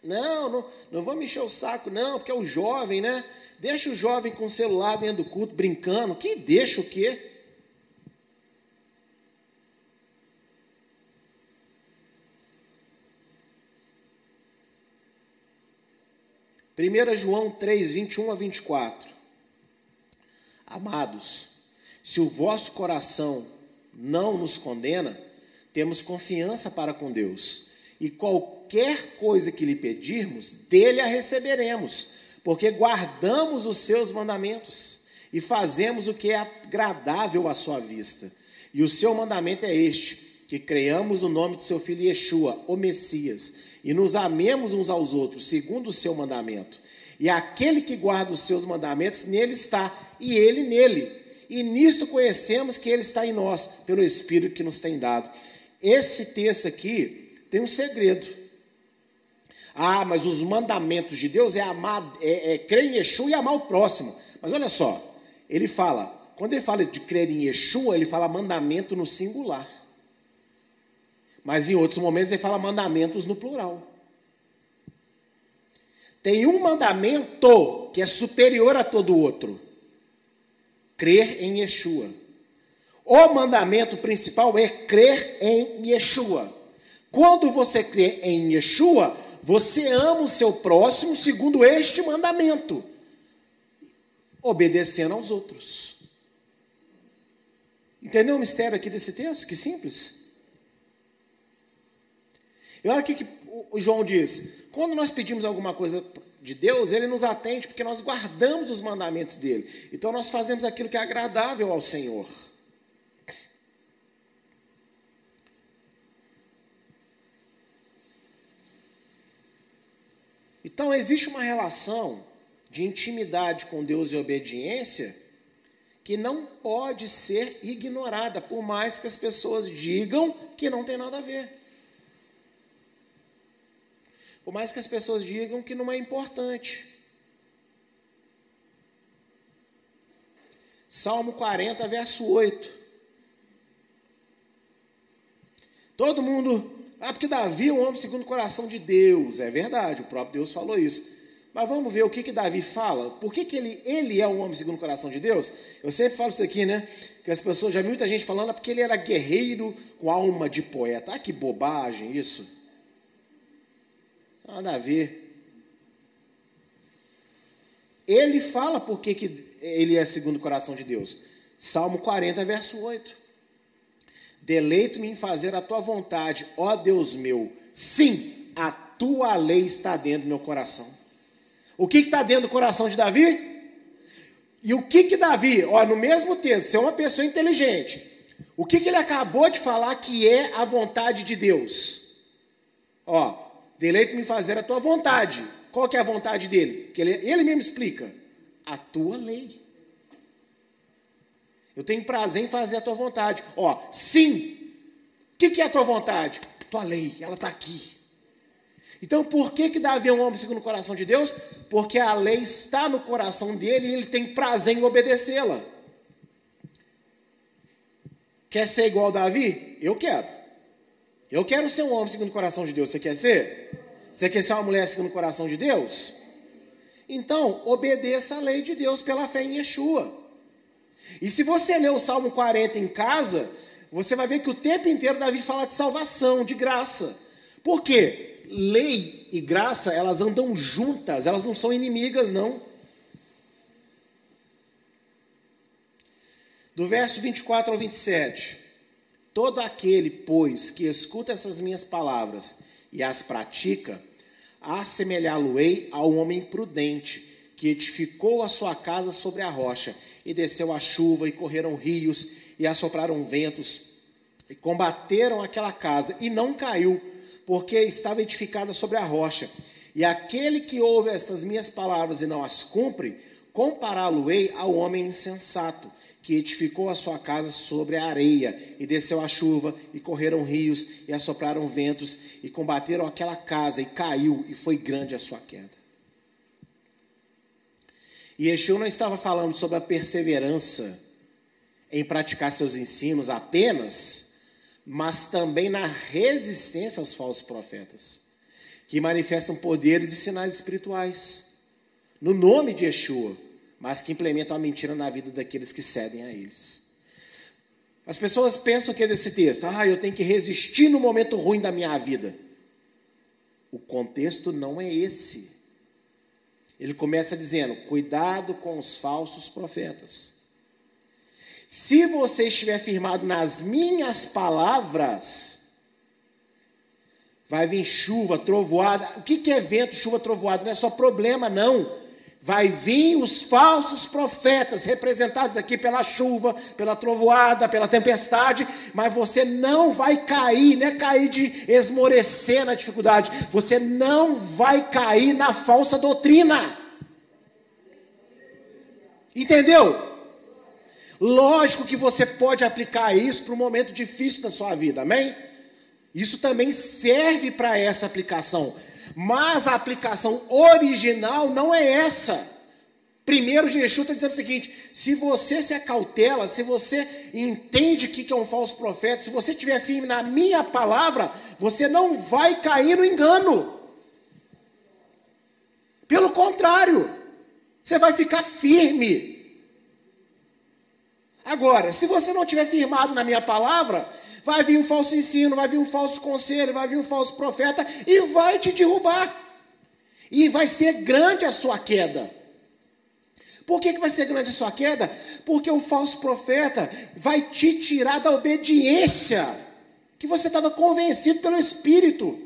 Não, não, não vamos encher o saco, não, porque é o jovem, né? Deixa o jovem com o celular dentro do culto brincando. Quem deixa o quê? Primeira João 3, 21 a 24. Amados, se o vosso coração não nos condena, temos confiança para com Deus e qualquer coisa que lhe pedirmos, dele a receberemos, porque guardamos os seus mandamentos e fazemos o que é agradável à sua vista. E o seu mandamento é este: que creiamos no nome de seu filho Yeshua, o Messias, e nos amemos uns aos outros, segundo o seu mandamento. E aquele que guarda os seus mandamentos, nele está, e ele nele. E nisto conhecemos que ele está em nós, pelo Espírito que nos tem dado. Esse texto aqui, tem um segredo. Ah, mas os mandamentos de Deus é amar, é, é crer em Yeshua e amar o próximo. Mas olha só, ele fala, quando ele fala de crer em Yeshua, ele fala mandamento no singular. Mas em outros momentos ele fala mandamentos no plural. Tem um mandamento que é superior a todo outro: crer em Yeshua. O mandamento principal é crer em Yeshua. Quando você crê em Yeshua, você ama o seu próximo segundo este mandamento, obedecendo aos outros. Entendeu o mistério aqui desse texto? Que simples. E olha o que o João diz: quando nós pedimos alguma coisa de Deus, ele nos atende porque nós guardamos os mandamentos dele. Então nós fazemos aquilo que é agradável ao Senhor. Então, existe uma relação de intimidade com Deus e obediência que não pode ser ignorada, por mais que as pessoas digam que não tem nada a ver. Por mais que as pessoas digam que não é importante. Salmo 40, verso 8. Todo mundo ah, porque Davi é um homem segundo o coração de Deus. É verdade, o próprio Deus falou isso. Mas vamos ver o que, que Davi fala. Por que, que ele, ele é um homem segundo o coração de Deus? Eu sempre falo isso aqui, né? Que as pessoas, já vi muita gente falando, é porque ele era guerreiro com alma de poeta. Ah, que bobagem isso. Nada a ver. Ele fala por que, que ele é segundo o coração de Deus. Salmo 40, verso 8. Deleito-me em fazer a tua vontade, ó Deus meu. Sim, a tua lei está dentro do meu coração. O que está dentro do coração de Davi? E o que que Davi, ó, no mesmo texto, você é uma pessoa inteligente. O que que ele acabou de falar que é a vontade de Deus? Ó, deleito-me fazer a tua vontade. Qual que é a vontade dele? Que ele, ele mesmo explica. A tua lei. Eu tenho prazer em fazer a tua vontade. Ó, sim. O que, que é a tua vontade? Tua lei, ela está aqui. Então, por que, que Davi é um homem segundo o coração de Deus? Porque a lei está no coração dele e ele tem prazer em obedecê-la. Quer ser igual a Davi? Eu quero. Eu quero ser um homem segundo o coração de Deus. Você quer ser? Você quer ser uma mulher segundo o coração de Deus? Então, obedeça a lei de Deus pela fé em Yeshua. E se você ler o Salmo 40 em casa, você vai ver que o tempo inteiro Davi fala de salvação, de graça. Por quê? Lei e graça, elas andam juntas, elas não são inimigas, não. Do verso 24 ao 27. Todo aquele, pois, que escuta essas minhas palavras e as pratica, assemelhá-lo-ei ao homem prudente, que edificou a sua casa sobre a rocha e desceu a chuva, e correram rios, e assopraram ventos, e combateram aquela casa, e não caiu, porque estava edificada sobre a rocha. E aquele que ouve estas minhas palavras e não as cumpre, compará-lo-ei ao homem insensato, que edificou a sua casa sobre a areia, e desceu a chuva, e correram rios, e assopraram ventos, e combateram aquela casa, e caiu, e foi grande a sua queda. E Yeshua não estava falando sobre a perseverança em praticar seus ensinos apenas, mas também na resistência aos falsos profetas, que manifestam poderes e sinais espirituais, no nome de Yeshua mas que implementam a mentira na vida daqueles que cedem a eles. As pessoas pensam que é desse texto, ah, eu tenho que resistir no momento ruim da minha vida. O contexto não é esse. Ele começa dizendo: cuidado com os falsos profetas. Se você estiver firmado nas minhas palavras, vai vir chuva, trovoada. O que é vento, chuva, trovoada? Não é só problema, não vai vir os falsos profetas, representados aqui pela chuva, pela trovoada, pela tempestade, mas você não vai cair, não é cair de esmorecer na dificuldade, você não vai cair na falsa doutrina. Entendeu? Lógico que você pode aplicar isso para um momento difícil da sua vida, amém? Isso também serve para essa aplicação. Mas a aplicação original não é essa. Primeiro, Jesus está dizendo o seguinte: se você se acautela, se você entende o que é um falso profeta, se você estiver firme na minha palavra, você não vai cair no engano. Pelo contrário, você vai ficar firme. Agora, se você não estiver firmado na minha palavra, vai vir um falso ensino, vai vir um falso conselho, vai vir um falso profeta e vai te derrubar. E vai ser grande a sua queda. Por que, que vai ser grande a sua queda? Porque o falso profeta vai te tirar da obediência que você estava convencido pelo Espírito.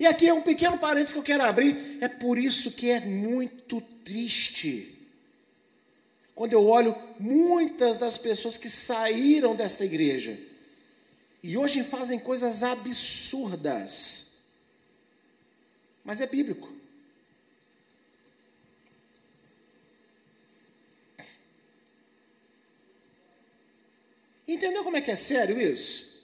E aqui é um pequeno parênteses que eu quero abrir. É por isso que é muito triste quando eu olho muitas das pessoas que saíram desta igreja e hoje fazem coisas absurdas, mas é bíblico. Entendeu como é que é sério isso?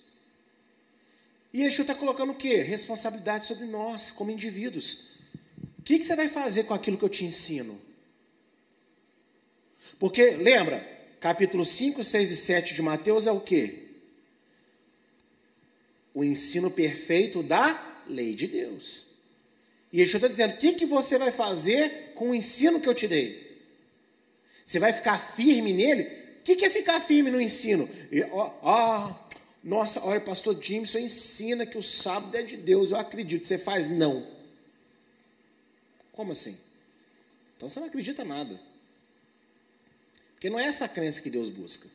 E Yeshua está colocando o quê? Responsabilidade sobre nós, como indivíduos. O que, que você vai fazer com aquilo que eu te ensino? Porque, lembra, capítulo 5, 6 e 7 de Mateus é o quê? O ensino perfeito da lei de Deus. E Yeshua está dizendo: o que, que você vai fazer com o ensino que eu te dei? Você vai ficar firme nele? O que, que é ficar firme no ensino? Ó, nossa, olha, pastor Jameson ensina que o sábado é de Deus, eu acredito. Você faz não. Como assim? Então você não acredita nada. Porque não é essa crença que Deus busca.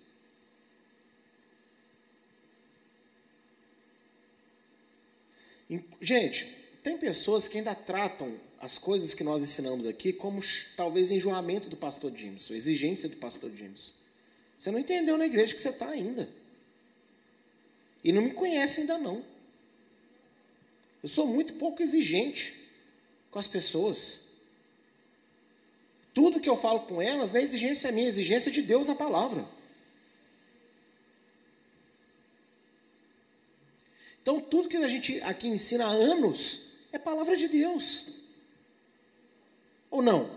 Gente, tem pessoas que ainda tratam as coisas que nós ensinamos aqui como talvez enjoamento do pastor Jameson, exigência do pastor Jameson. Você não entendeu na igreja que você está ainda. E não me conhece ainda não. Eu sou muito pouco exigente com as pessoas. Tudo que eu falo com elas não é exigência minha, é exigência de Deus na palavra. Então, tudo que a gente aqui ensina há anos é palavra de Deus. Ou não?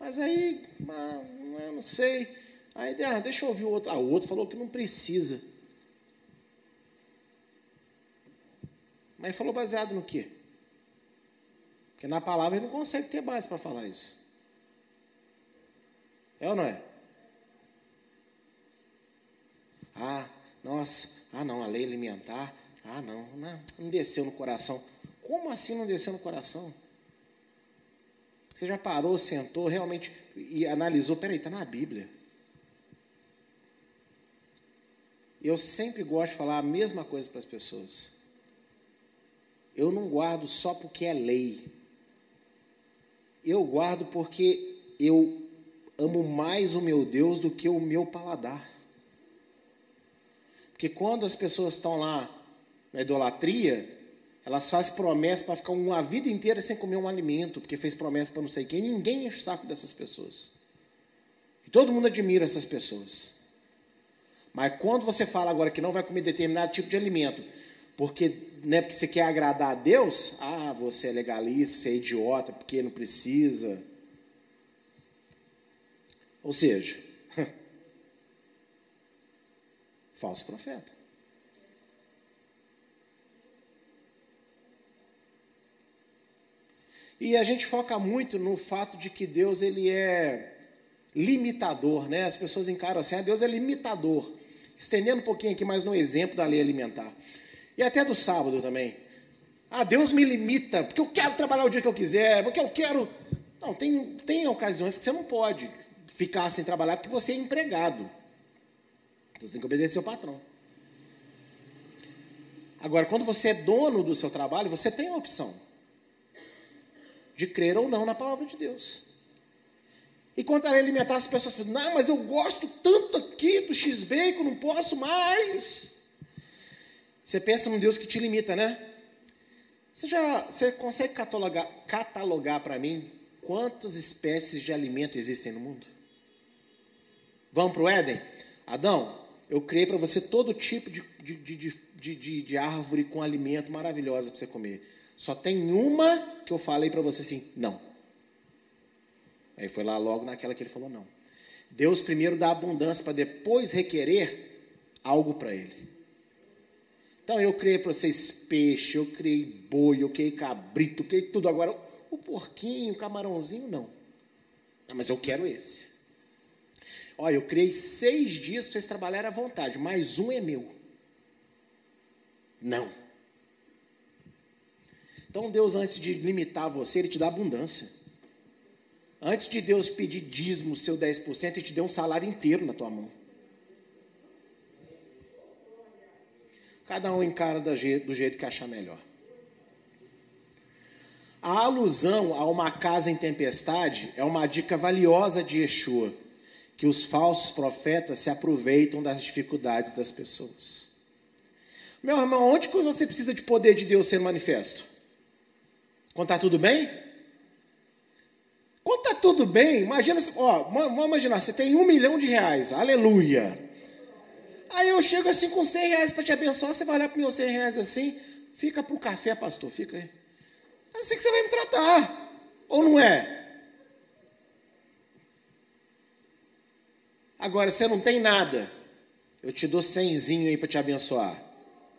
Mas aí, não, não sei. Aí, ah, deixa eu ouvir o outro. Ah, o outro falou que não precisa. Mas falou baseado no quê? Porque na palavra ele não consegue ter base para falar isso. É ou não é? Ah, nossa, ah não, a lei alimentar, ah não, não, não desceu no coração. Como assim não desceu no coração? Você já parou, sentou, realmente e analisou, peraí, está na Bíblia. Eu sempre gosto de falar a mesma coisa para as pessoas eu não guardo só porque é lei. Eu guardo porque eu amo mais o meu Deus do que o meu paladar. Porque quando as pessoas estão lá na idolatria, elas fazem promessa para ficar uma vida inteira sem comer um alimento, porque fez promessa para não sei quem. Ninguém enche o saco dessas pessoas. E todo mundo admira essas pessoas. Mas quando você fala agora que não vai comer determinado tipo de alimento, porque, né, porque você quer agradar a Deus, ah, você é legalista, você é idiota, porque não precisa. Ou seja, [LAUGHS] falso profeta. E a gente foca muito no fato de que Deus ele é limitador, né? As pessoas encaram assim, ah, Deus é limitador. Estendendo um pouquinho aqui mais no exemplo da lei alimentar. E até do sábado também. Ah, Deus me limita, porque eu quero trabalhar o dia que eu quiser, porque eu quero. Não, tem, tem ocasiões que você não pode ficar sem trabalhar porque você é empregado. Você tem que obedecer ao patrão. Agora, quando você é dono do seu trabalho, você tem a opção de crer ou não na palavra de Deus. E quanto a alimentar as pessoas, não, mas eu gosto tanto aqui do X-Bacon, não posso mais. Você pensa num Deus que te limita, né? Você já você consegue catalogar, catalogar para mim quantas espécies de alimento existem no mundo? Vamos para o Éden? Adão, eu criei para você todo tipo de, de, de, de, árvore com alimento maravilhosa para você comer. Só tem uma que eu falei para você assim, não. Aí foi lá logo naquela que ele falou não. Deus primeiro dá abundância para depois requerer algo para ele. Então eu criei para vocês peixe, eu criei boi, eu criei cabrito, eu criei tudo. Agora o porquinho, o camarãozinho, não. não mas eu quero esse. Olha, eu criei seis dias para vocês trabalharem à vontade, mas um é meu. Não. Então Deus, antes de limitar você, Ele te dá abundância. Antes de Deus pedir dízimo, seu 10%, Ele te deu um salário inteiro na tua mão. Cada um encara do jeito, que achar melhor. A alusão a uma casa em tempestade é uma dica valiosa de Yeshua, que os falsos profetas se aproveitam das dificuldades das pessoas. Meu irmão, onde que você precisa de poder de Deus ser manifesto? Quando está tudo bem? Quando está tudo bem, imagina, ó, vamos imaginar, você tem um milhão de reais, aleluia. Aí eu chego assim com cem reais para te abençoar, você vai olhar para meus cem reais assim, fica para o café, pastor, fica aí. É assim que você vai me tratar, ou não é? Agora, você não tem nada, eu te dou cenzinho aí para te abençoar.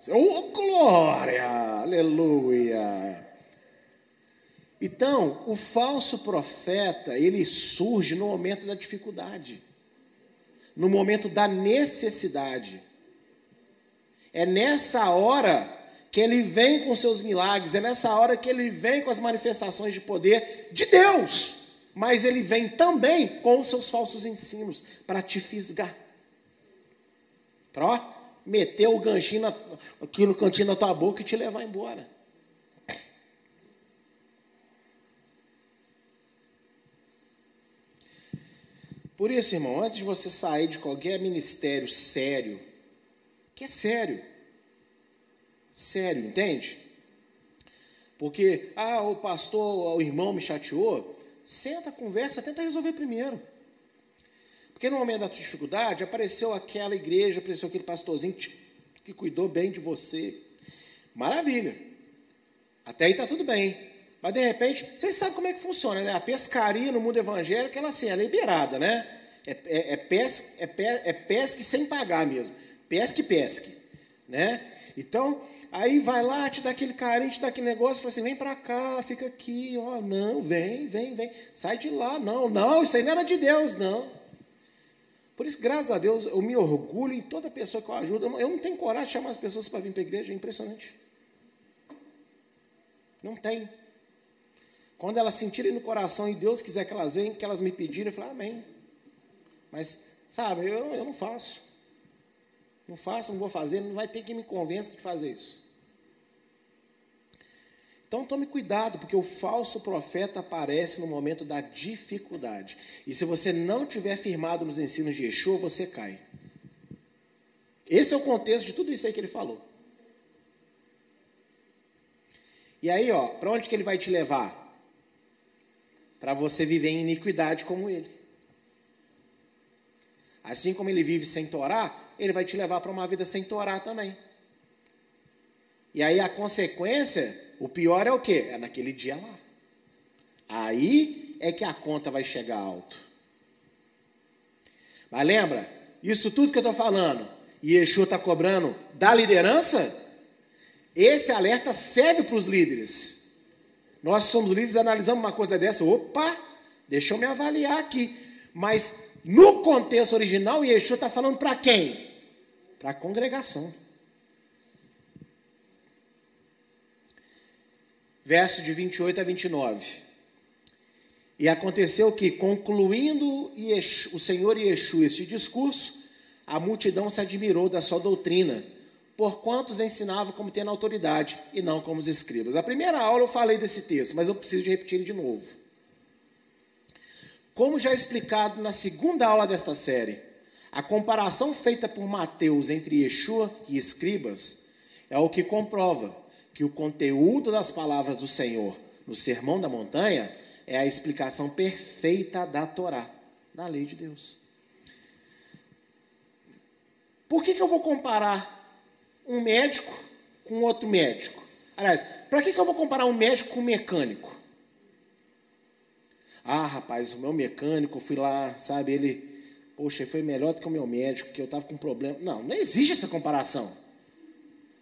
Oh, glória, aleluia. Então, o falso profeta, ele surge no momento da dificuldade, no momento da necessidade. É nessa hora que ele vem com seus milagres, é nessa hora que ele vem com as manifestações de poder de Deus, mas ele vem também com os seus falsos ensinos para te fisgar. Para meter o ganchinho aqui no cantinho da tua boca e te levar embora. Por isso, irmão, antes de você sair de qualquer ministério sério, que é sério, sério, entende? Porque, ah, o pastor, o irmão me chateou, senta, conversa, tenta resolver primeiro. Porque no momento da sua dificuldade, apareceu aquela igreja, apareceu aquele pastorzinho que cuidou bem de você. Maravilha. Até aí está tudo bem. Mas de repente, vocês sabem como é que funciona, né? A pescaria no mundo evangélico, ela assim, é liberada, né? É, é, é, pesca, é, é pesque sem pagar mesmo. Pesque, pesque, né? Então, aí vai lá, te dá aquele carinho, te dá aquele negócio, fala assim, vem para cá, fica aqui, ó, não, vem, vem, vem. Sai de lá, não, não, isso aí não era de Deus, não. Por isso, graças a Deus, eu me orgulho em toda pessoa que eu ajudo. Eu não tenho coragem de chamar as pessoas para vir para a igreja, é impressionante. Não tem. Quando elas sentirem no coração e Deus quiser que elas venham, que elas me pedirem, eu falo, amém. Mas, sabe, eu, eu não faço. Não faço, não vou fazer, não vai ter que me convencer de fazer isso. Então tome cuidado, porque o falso profeta aparece no momento da dificuldade. E se você não tiver firmado nos ensinos de Yeshua, você cai. Esse é o contexto de tudo isso aí que ele falou. E aí, ó, para onde que ele vai te levar? Para você viver em iniquidade como ele. Assim como ele vive sem torar, ele vai te levar para uma vida sem torar também. E aí a consequência, o pior é o quê? É naquele dia lá. Aí é que a conta vai chegar alto. Mas lembra, isso tudo que eu estou falando, e Yeshua está cobrando da liderança, esse alerta serve para os líderes. Nós somos líderes, analisamos uma coisa dessa, opa, deixa eu me avaliar aqui. Mas no contexto original, Yeshua está falando para quem? Para a congregação. Verso de 28 a 29. E aconteceu que, concluindo o Senhor Yeshua este discurso, a multidão se admirou da sua doutrina, por quantos ensinava como tendo autoridade e não como os escribas. A primeira aula eu falei desse texto, mas eu preciso de repetir ele de novo. Como já explicado na segunda aula desta série, a comparação feita por Mateus entre Yeshua e escribas é o que comprova que o conteúdo das palavras do Senhor no Sermão da Montanha é a explicação perfeita da Torá, da lei de Deus. Por que, que eu vou comparar um médico com outro médico? Aliás, para que, que eu vou comparar um médico com um mecânico? Ah, rapaz, o meu mecânico, fui lá, sabe, ele, poxa, foi melhor do que o meu médico, porque eu estava com problema. Não, não existe essa comparação.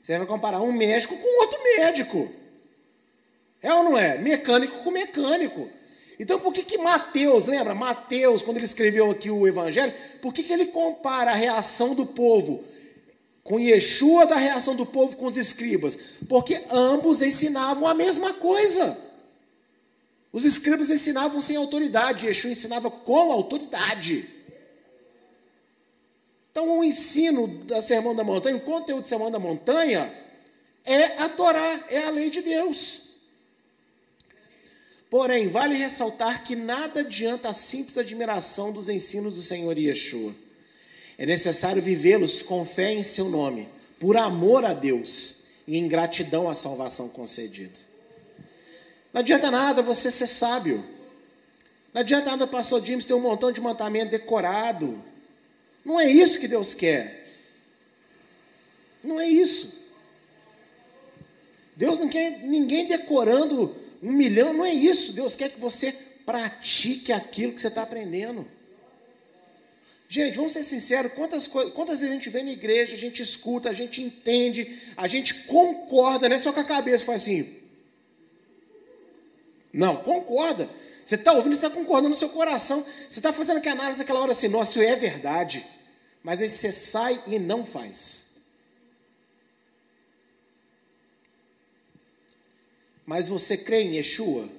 Você vai comparar um médico com outro médico. É ou não é? Mecânico com mecânico. Então, por que, que Mateus, lembra? Mateus, quando ele escreveu aqui o Evangelho, por que, que ele compara a reação do povo com Yeshua da reação do povo com os escribas? Porque ambos ensinavam a mesma coisa. Os escribas ensinavam sem autoridade, Yeshua ensinava com autoridade. Então, o ensino da Sermão da Montanha, o conteúdo do Sermão da Montanha, é a Torá, é a lei de Deus. Porém, vale ressaltar que nada adianta a simples admiração dos ensinos do Senhor Yeshua. É necessário vivê-los com fé em seu nome, por amor a Deus e em gratidão à salvação concedida. Não adianta nada você ser sábio. Não adianta nada pastor James ter um montão de mandamento decorado. Não é isso que Deus quer. Não é isso. Deus não quer ninguém decorando um milhão não é isso. Deus quer que você pratique aquilo que você está aprendendo. Gente, vamos ser sinceros, quantas, quantas vezes a gente vem na igreja, a gente escuta, a gente entende, a gente concorda, não é só com a cabeça, faz assim. Não, concorda. Você está ouvindo, você está concordando no seu coração. Você está fazendo aquela análise naquela hora assim, nossa, é verdade. Mas aí você sai e não faz. Mas você crê em Yeshua?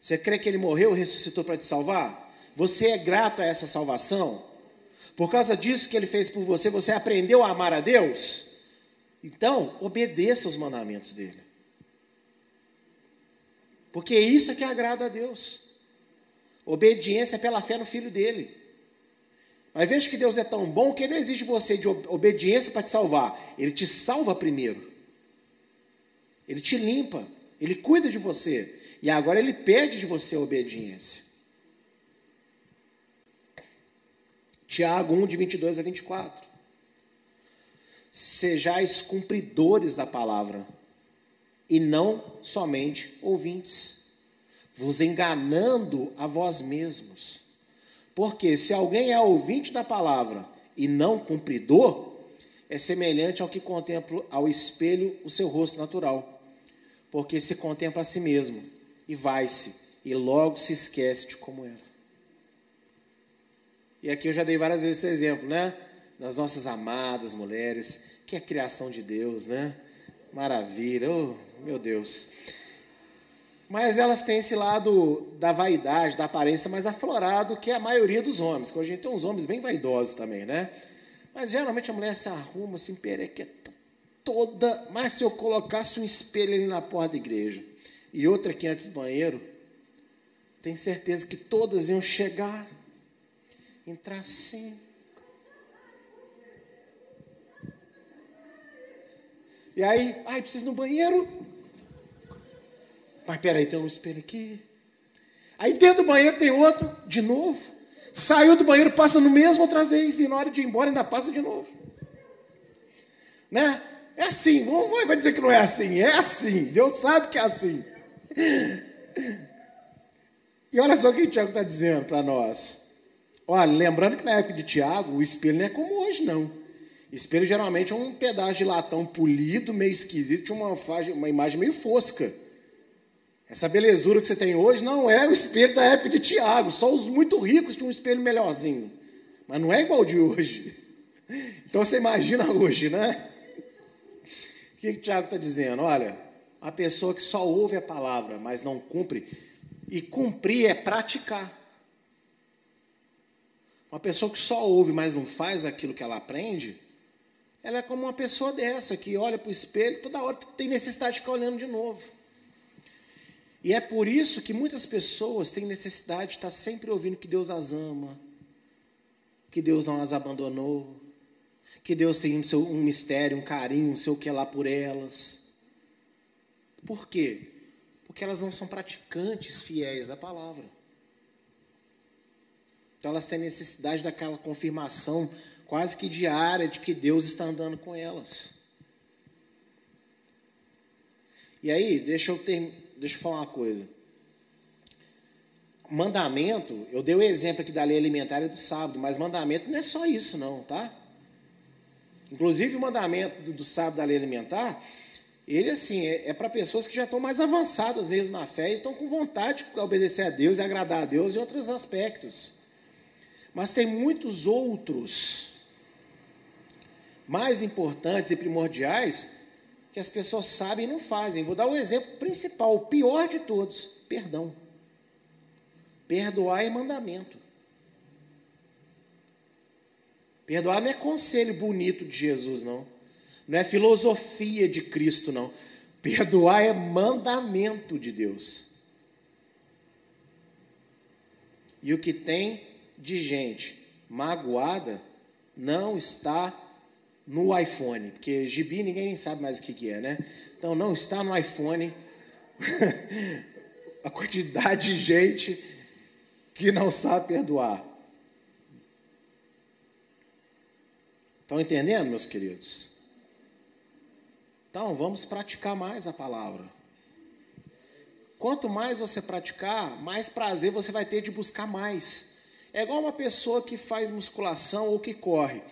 Você crê que ele morreu e ressuscitou para te salvar? Você é grato a essa salvação? Por causa disso que ele fez por você, você aprendeu a amar a Deus? Então, obedeça os mandamentos dele. Porque isso é que agrada a Deus. Obediência pela fé no filho dele. Mas veja que Deus é tão bom que ele não exige você de obediência para te salvar. Ele te salva primeiro. Ele te limpa. Ele cuida de você. E agora ele pede de você a obediência. Tiago 1, de 22 a 24. Sejais cumpridores da palavra, e não somente ouvintes, vos enganando a vós mesmos. Porque se alguém é ouvinte da palavra e não cumpridor, é semelhante ao que contempla ao espelho o seu rosto natural porque se contempla a si mesmo e vai-se, e logo se esquece de como era. E aqui eu já dei várias vezes esse exemplo, né? Das nossas amadas mulheres, que é a criação de Deus, né? Maravilha, oh, meu Deus. Mas elas têm esse lado da vaidade, da aparência mais aflorado que a maioria dos homens, que hoje a gente tem uns homens bem vaidosos também, né? Mas geralmente a mulher se arruma, se emperequeta toda, mas se eu colocasse um espelho ali na porta da igreja e outra aqui antes do banheiro, tenho certeza que todas iam chegar, entrar assim. E aí, ai, preciso ir no banheiro. Mas peraí, tem um espelho aqui. Aí dentro do banheiro tem outro, de novo. Saiu do banheiro, passa no mesmo outra vez. E na hora de ir embora ainda passa de novo. Né? É assim. Vai dizer que não é assim. É assim. Deus sabe que é assim. E olha só o que o Tiago está dizendo para nós. Olha, lembrando que na época de Tiago, o espelho não é como hoje, não. Espelho geralmente é um pedaço de latão polido, meio esquisito, tinha uma, uma imagem meio fosca. Essa belezura que você tem hoje não é o espelho da época de Tiago. Só os muito ricos tinham um espelho melhorzinho. Mas não é igual o de hoje. [LAUGHS] Então você imagina hoje, né? O que, que o Tiago está dizendo? Olha, a pessoa que só ouve a palavra, mas não cumpre, e cumprir é praticar. Uma pessoa que só ouve, mas não faz aquilo que ela aprende, ela é como uma pessoa dessa, que olha para o espelho toda hora tem necessidade de ficar olhando de novo. E é por isso que muitas pessoas têm necessidade de estar sempre ouvindo que Deus as ama, que Deus não as abandonou, que Deus tem um, seu, um mistério, um carinho, um seu que é lá por elas. Por quê? Porque elas não são praticantes fiéis da palavra. Então elas têm necessidade daquela confirmação quase que diária de que Deus está andando com elas. E aí, deixa eu ter, deixa eu falar uma coisa. Mandamento, eu dei o exemplo aqui da lei alimentar do sábado, mas mandamento não é só isso, não, tá? Inclusive, o mandamento do, do sábado da lei alimentar, ele, assim, é, é para pessoas que já estão mais avançadas mesmo na fé e estão com vontade de obedecer a Deus e agradar a Deus em outros aspectos. Mas tem muitos outros mais importantes e primordiais que as pessoas sabem e não fazem. Vou dar o um exemplo principal, o pior de todos: perdão. Perdoar é mandamento. Perdoar não é conselho bonito de Jesus, não. Não é filosofia de Cristo, não. Perdoar é mandamento de Deus. E o que tem de gente magoada não está no iPhone, porque gibi ninguém nem sabe mais o que, que é, né? Então não está no iPhone [LAUGHS] a quantidade de gente que não sabe perdoar. Estão entendendo, meus queridos? Então vamos praticar mais a palavra. Quanto mais você praticar, mais prazer você vai ter de buscar mais. É igual uma pessoa que faz musculação ou que corre.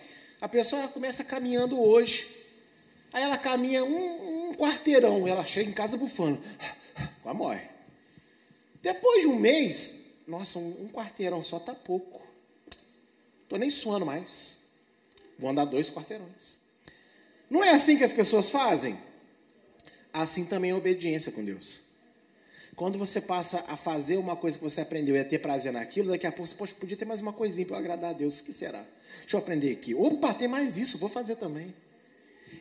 A pessoa começa caminhando hoje. Aí ela caminha um, um quarteirão, ela chega em casa bufando. [LAUGHS] Quase morre. Depois de um mês, nossa, um, um quarteirão só tá pouco. Tô nem suando mais. Vou andar dois quarteirões. Não é assim que as pessoas fazem? Assim também é a obediência com Deus. Quando você passa a fazer uma coisa que você aprendeu e a ter prazer naquilo, daqui a pouco você podia ter mais uma coisinha para agradar a Deus. O que será? Deixa eu aprender aqui. Opa, tem mais isso, vou fazer também.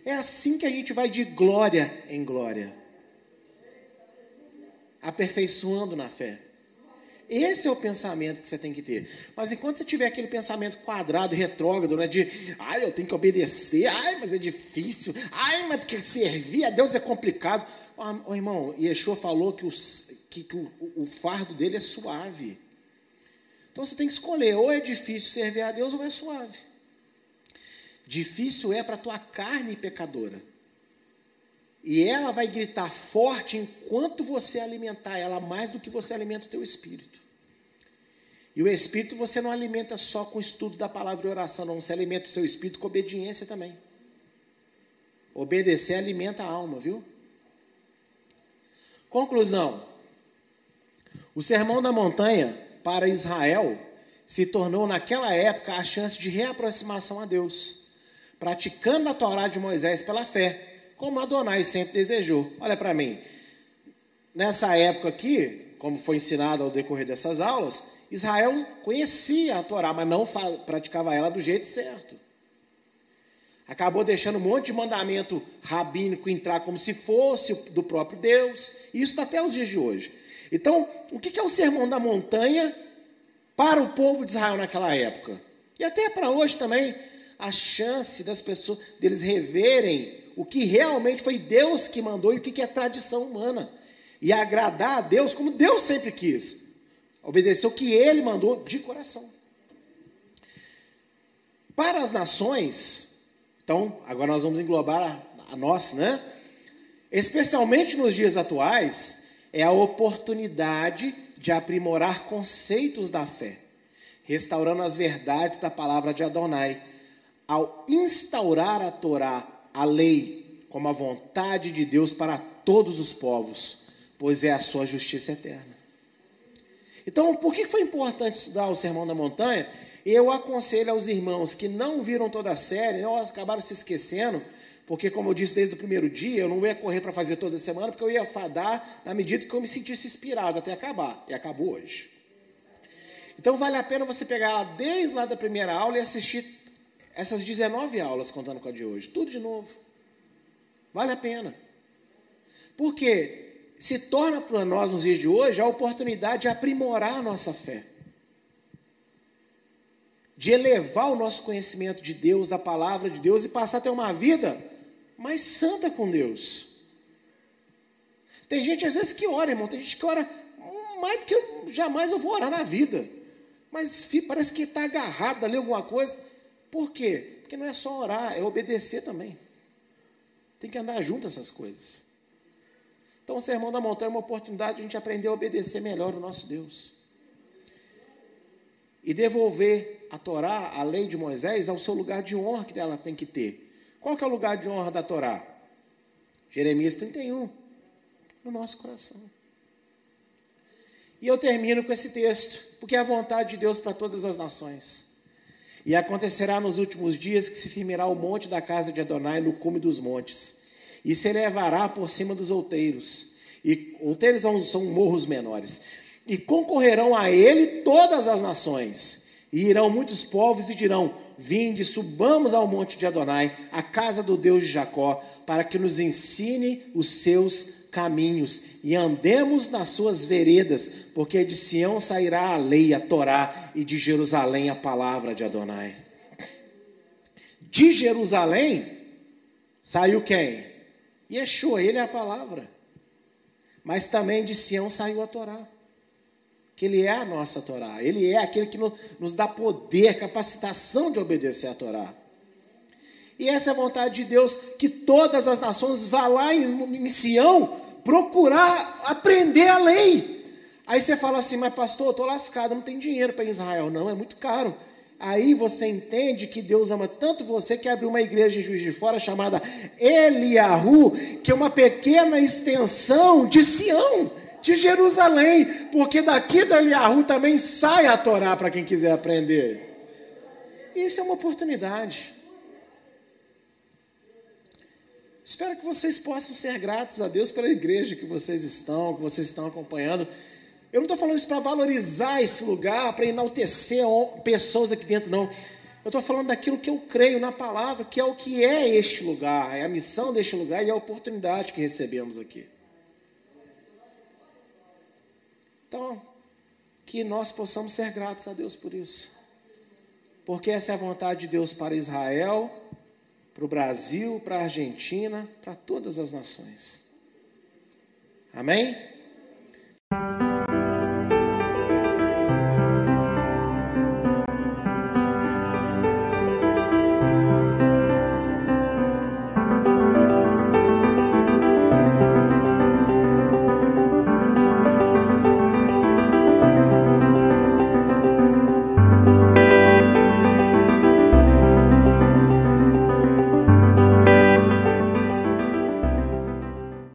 É assim que a gente vai de glória em glória, aperfeiçoando na fé. Esse é o pensamento que você tem que ter. Mas enquanto você tiver aquele pensamento quadrado, retrógrado, né, de ai, eu tenho que obedecer, ai, mas é difícil, ai, mas porque servir a Deus é complicado. Oh, irmão, Yeshua falou que, o, que, que o, o fardo dele é suave. Então você tem que escolher, ou é difícil servir a Deus ou é suave. Difícil é para a tua carne pecadora. E ela vai gritar forte enquanto você alimentar ela mais do que você alimenta o teu espírito. E o espírito você não alimenta só com o estudo da palavra e oração, não. Você alimenta o seu espírito com obediência também. Obedecer alimenta a alma, viu? Conclusão: o sermão da montanha para Israel se tornou naquela época a chance de reaproximação a Deus, praticando a Torá de Moisés pela fé, como Adonai sempre desejou. Olha para mim, nessa época aqui, como foi ensinado ao decorrer dessas aulas, Israel conhecia a Torá, mas não praticava ela do jeito certo acabou deixando um monte de mandamento rabínico entrar como se fosse do próprio Deus. E isso está até os dias de hoje. Então, o que é o sermão da montanha para o povo de Israel naquela época? E até para hoje também, a chance das pessoas, deles reverem o que realmente foi Deus que mandou e o que é tradição humana. e agradar a Deus como Deus sempre quis. Obedecer o que ele mandou de coração. Para as nações, então, agora nós vamos englobar a, a nós, né? Especialmente nos dias atuais, é a oportunidade de aprimorar conceitos da fé, restaurando as verdades da palavra de Adonai, ao instaurar a Torá, a lei, como a vontade de Deus para todos os povos, pois é a sua justiça eterna. Então, por que foi importante estudar o Sermão da Montanha? Eu aconselho aos irmãos que não viram toda a série, ou acabaram se esquecendo, porque, como eu disse desde o primeiro dia, eu não ia correr para fazer toda semana, porque eu ia fadar na medida que eu me sentisse inspirado até acabar. E acabou hoje. Então, vale a pena você pegar lá desde lá da primeira aula e assistir essas 19 aulas, contando com a de hoje. Tudo de novo. Vale a pena. Porque se torna para nós, nos dias de hoje, a oportunidade de aprimorar a nossa fé de elevar o nosso conhecimento de Deus, da palavra de Deus e passar a ter uma vida mais santa com Deus. Tem gente às vezes que ora, irmão, tem gente que ora mais do que eu, jamais eu vou orar na vida. Mas parece que está agarrado ali alguma coisa. Por quê? Porque não é só orar, é obedecer também. Tem que andar junto essas coisas. Então o Sermão da Montanha é uma oportunidade de a gente aprender a obedecer melhor o nosso Deus. E devolver a Torá, a lei de Moisés, ao seu lugar de honra que ela tem que ter. Qual que é o lugar de honra da Torá? Jeremias 31, no nosso coração. E eu termino com esse texto, porque é a vontade de Deus para todas as nações. E acontecerá nos últimos dias que se firmará o monte da casa de Adonai no cume dos montes, e se elevará por cima dos outeiros. E outeiros são morros menores. E concorrerão a ele todas as nações. E irão muitos povos e dirão: Vinde, subamos ao monte de Adonai, a casa do Deus de Jacó, para que nos ensine os seus caminhos e andemos nas suas veredas, porque de Sião sairá a lei, a Torá, e de Jerusalém a palavra de Adonai. De Jerusalém saiu quem? Yeshua, ele é a palavra. Mas também de Sião saiu a Torá que Ele é a nossa Torá, Ele é aquele que nos dá poder, capacitação de obedecer a Torá. E essa é a vontade de Deus, que todas as nações vá lá em, em Sião procurar aprender a lei. Aí você fala assim, mas pastor, eu estou lascado, não tem dinheiro para Israel. Não, é muito caro. Aí você entende que Deus ama tanto você que abriu uma igreja em Juiz de Fora chamada Eliahu, que é uma pequena extensão de Sião de Jerusalém, porque daqui da Eliahu também sai a Torá para quem quiser aprender. Isso é uma oportunidade. Espero que vocês possam ser gratos a Deus pela igreja que vocês estão, que vocês estão acompanhando. Eu não estou falando isso para valorizar esse lugar, para enaltecer pessoas aqui dentro, não. Eu estou falando daquilo que eu creio na palavra, que é o que é este lugar, é a missão deste lugar e a oportunidade que recebemos aqui. Então, que nós possamos ser gratos a Deus por isso. Porque essa é a vontade de Deus para Israel, para o Brasil, para a Argentina, para todas as nações. Amém?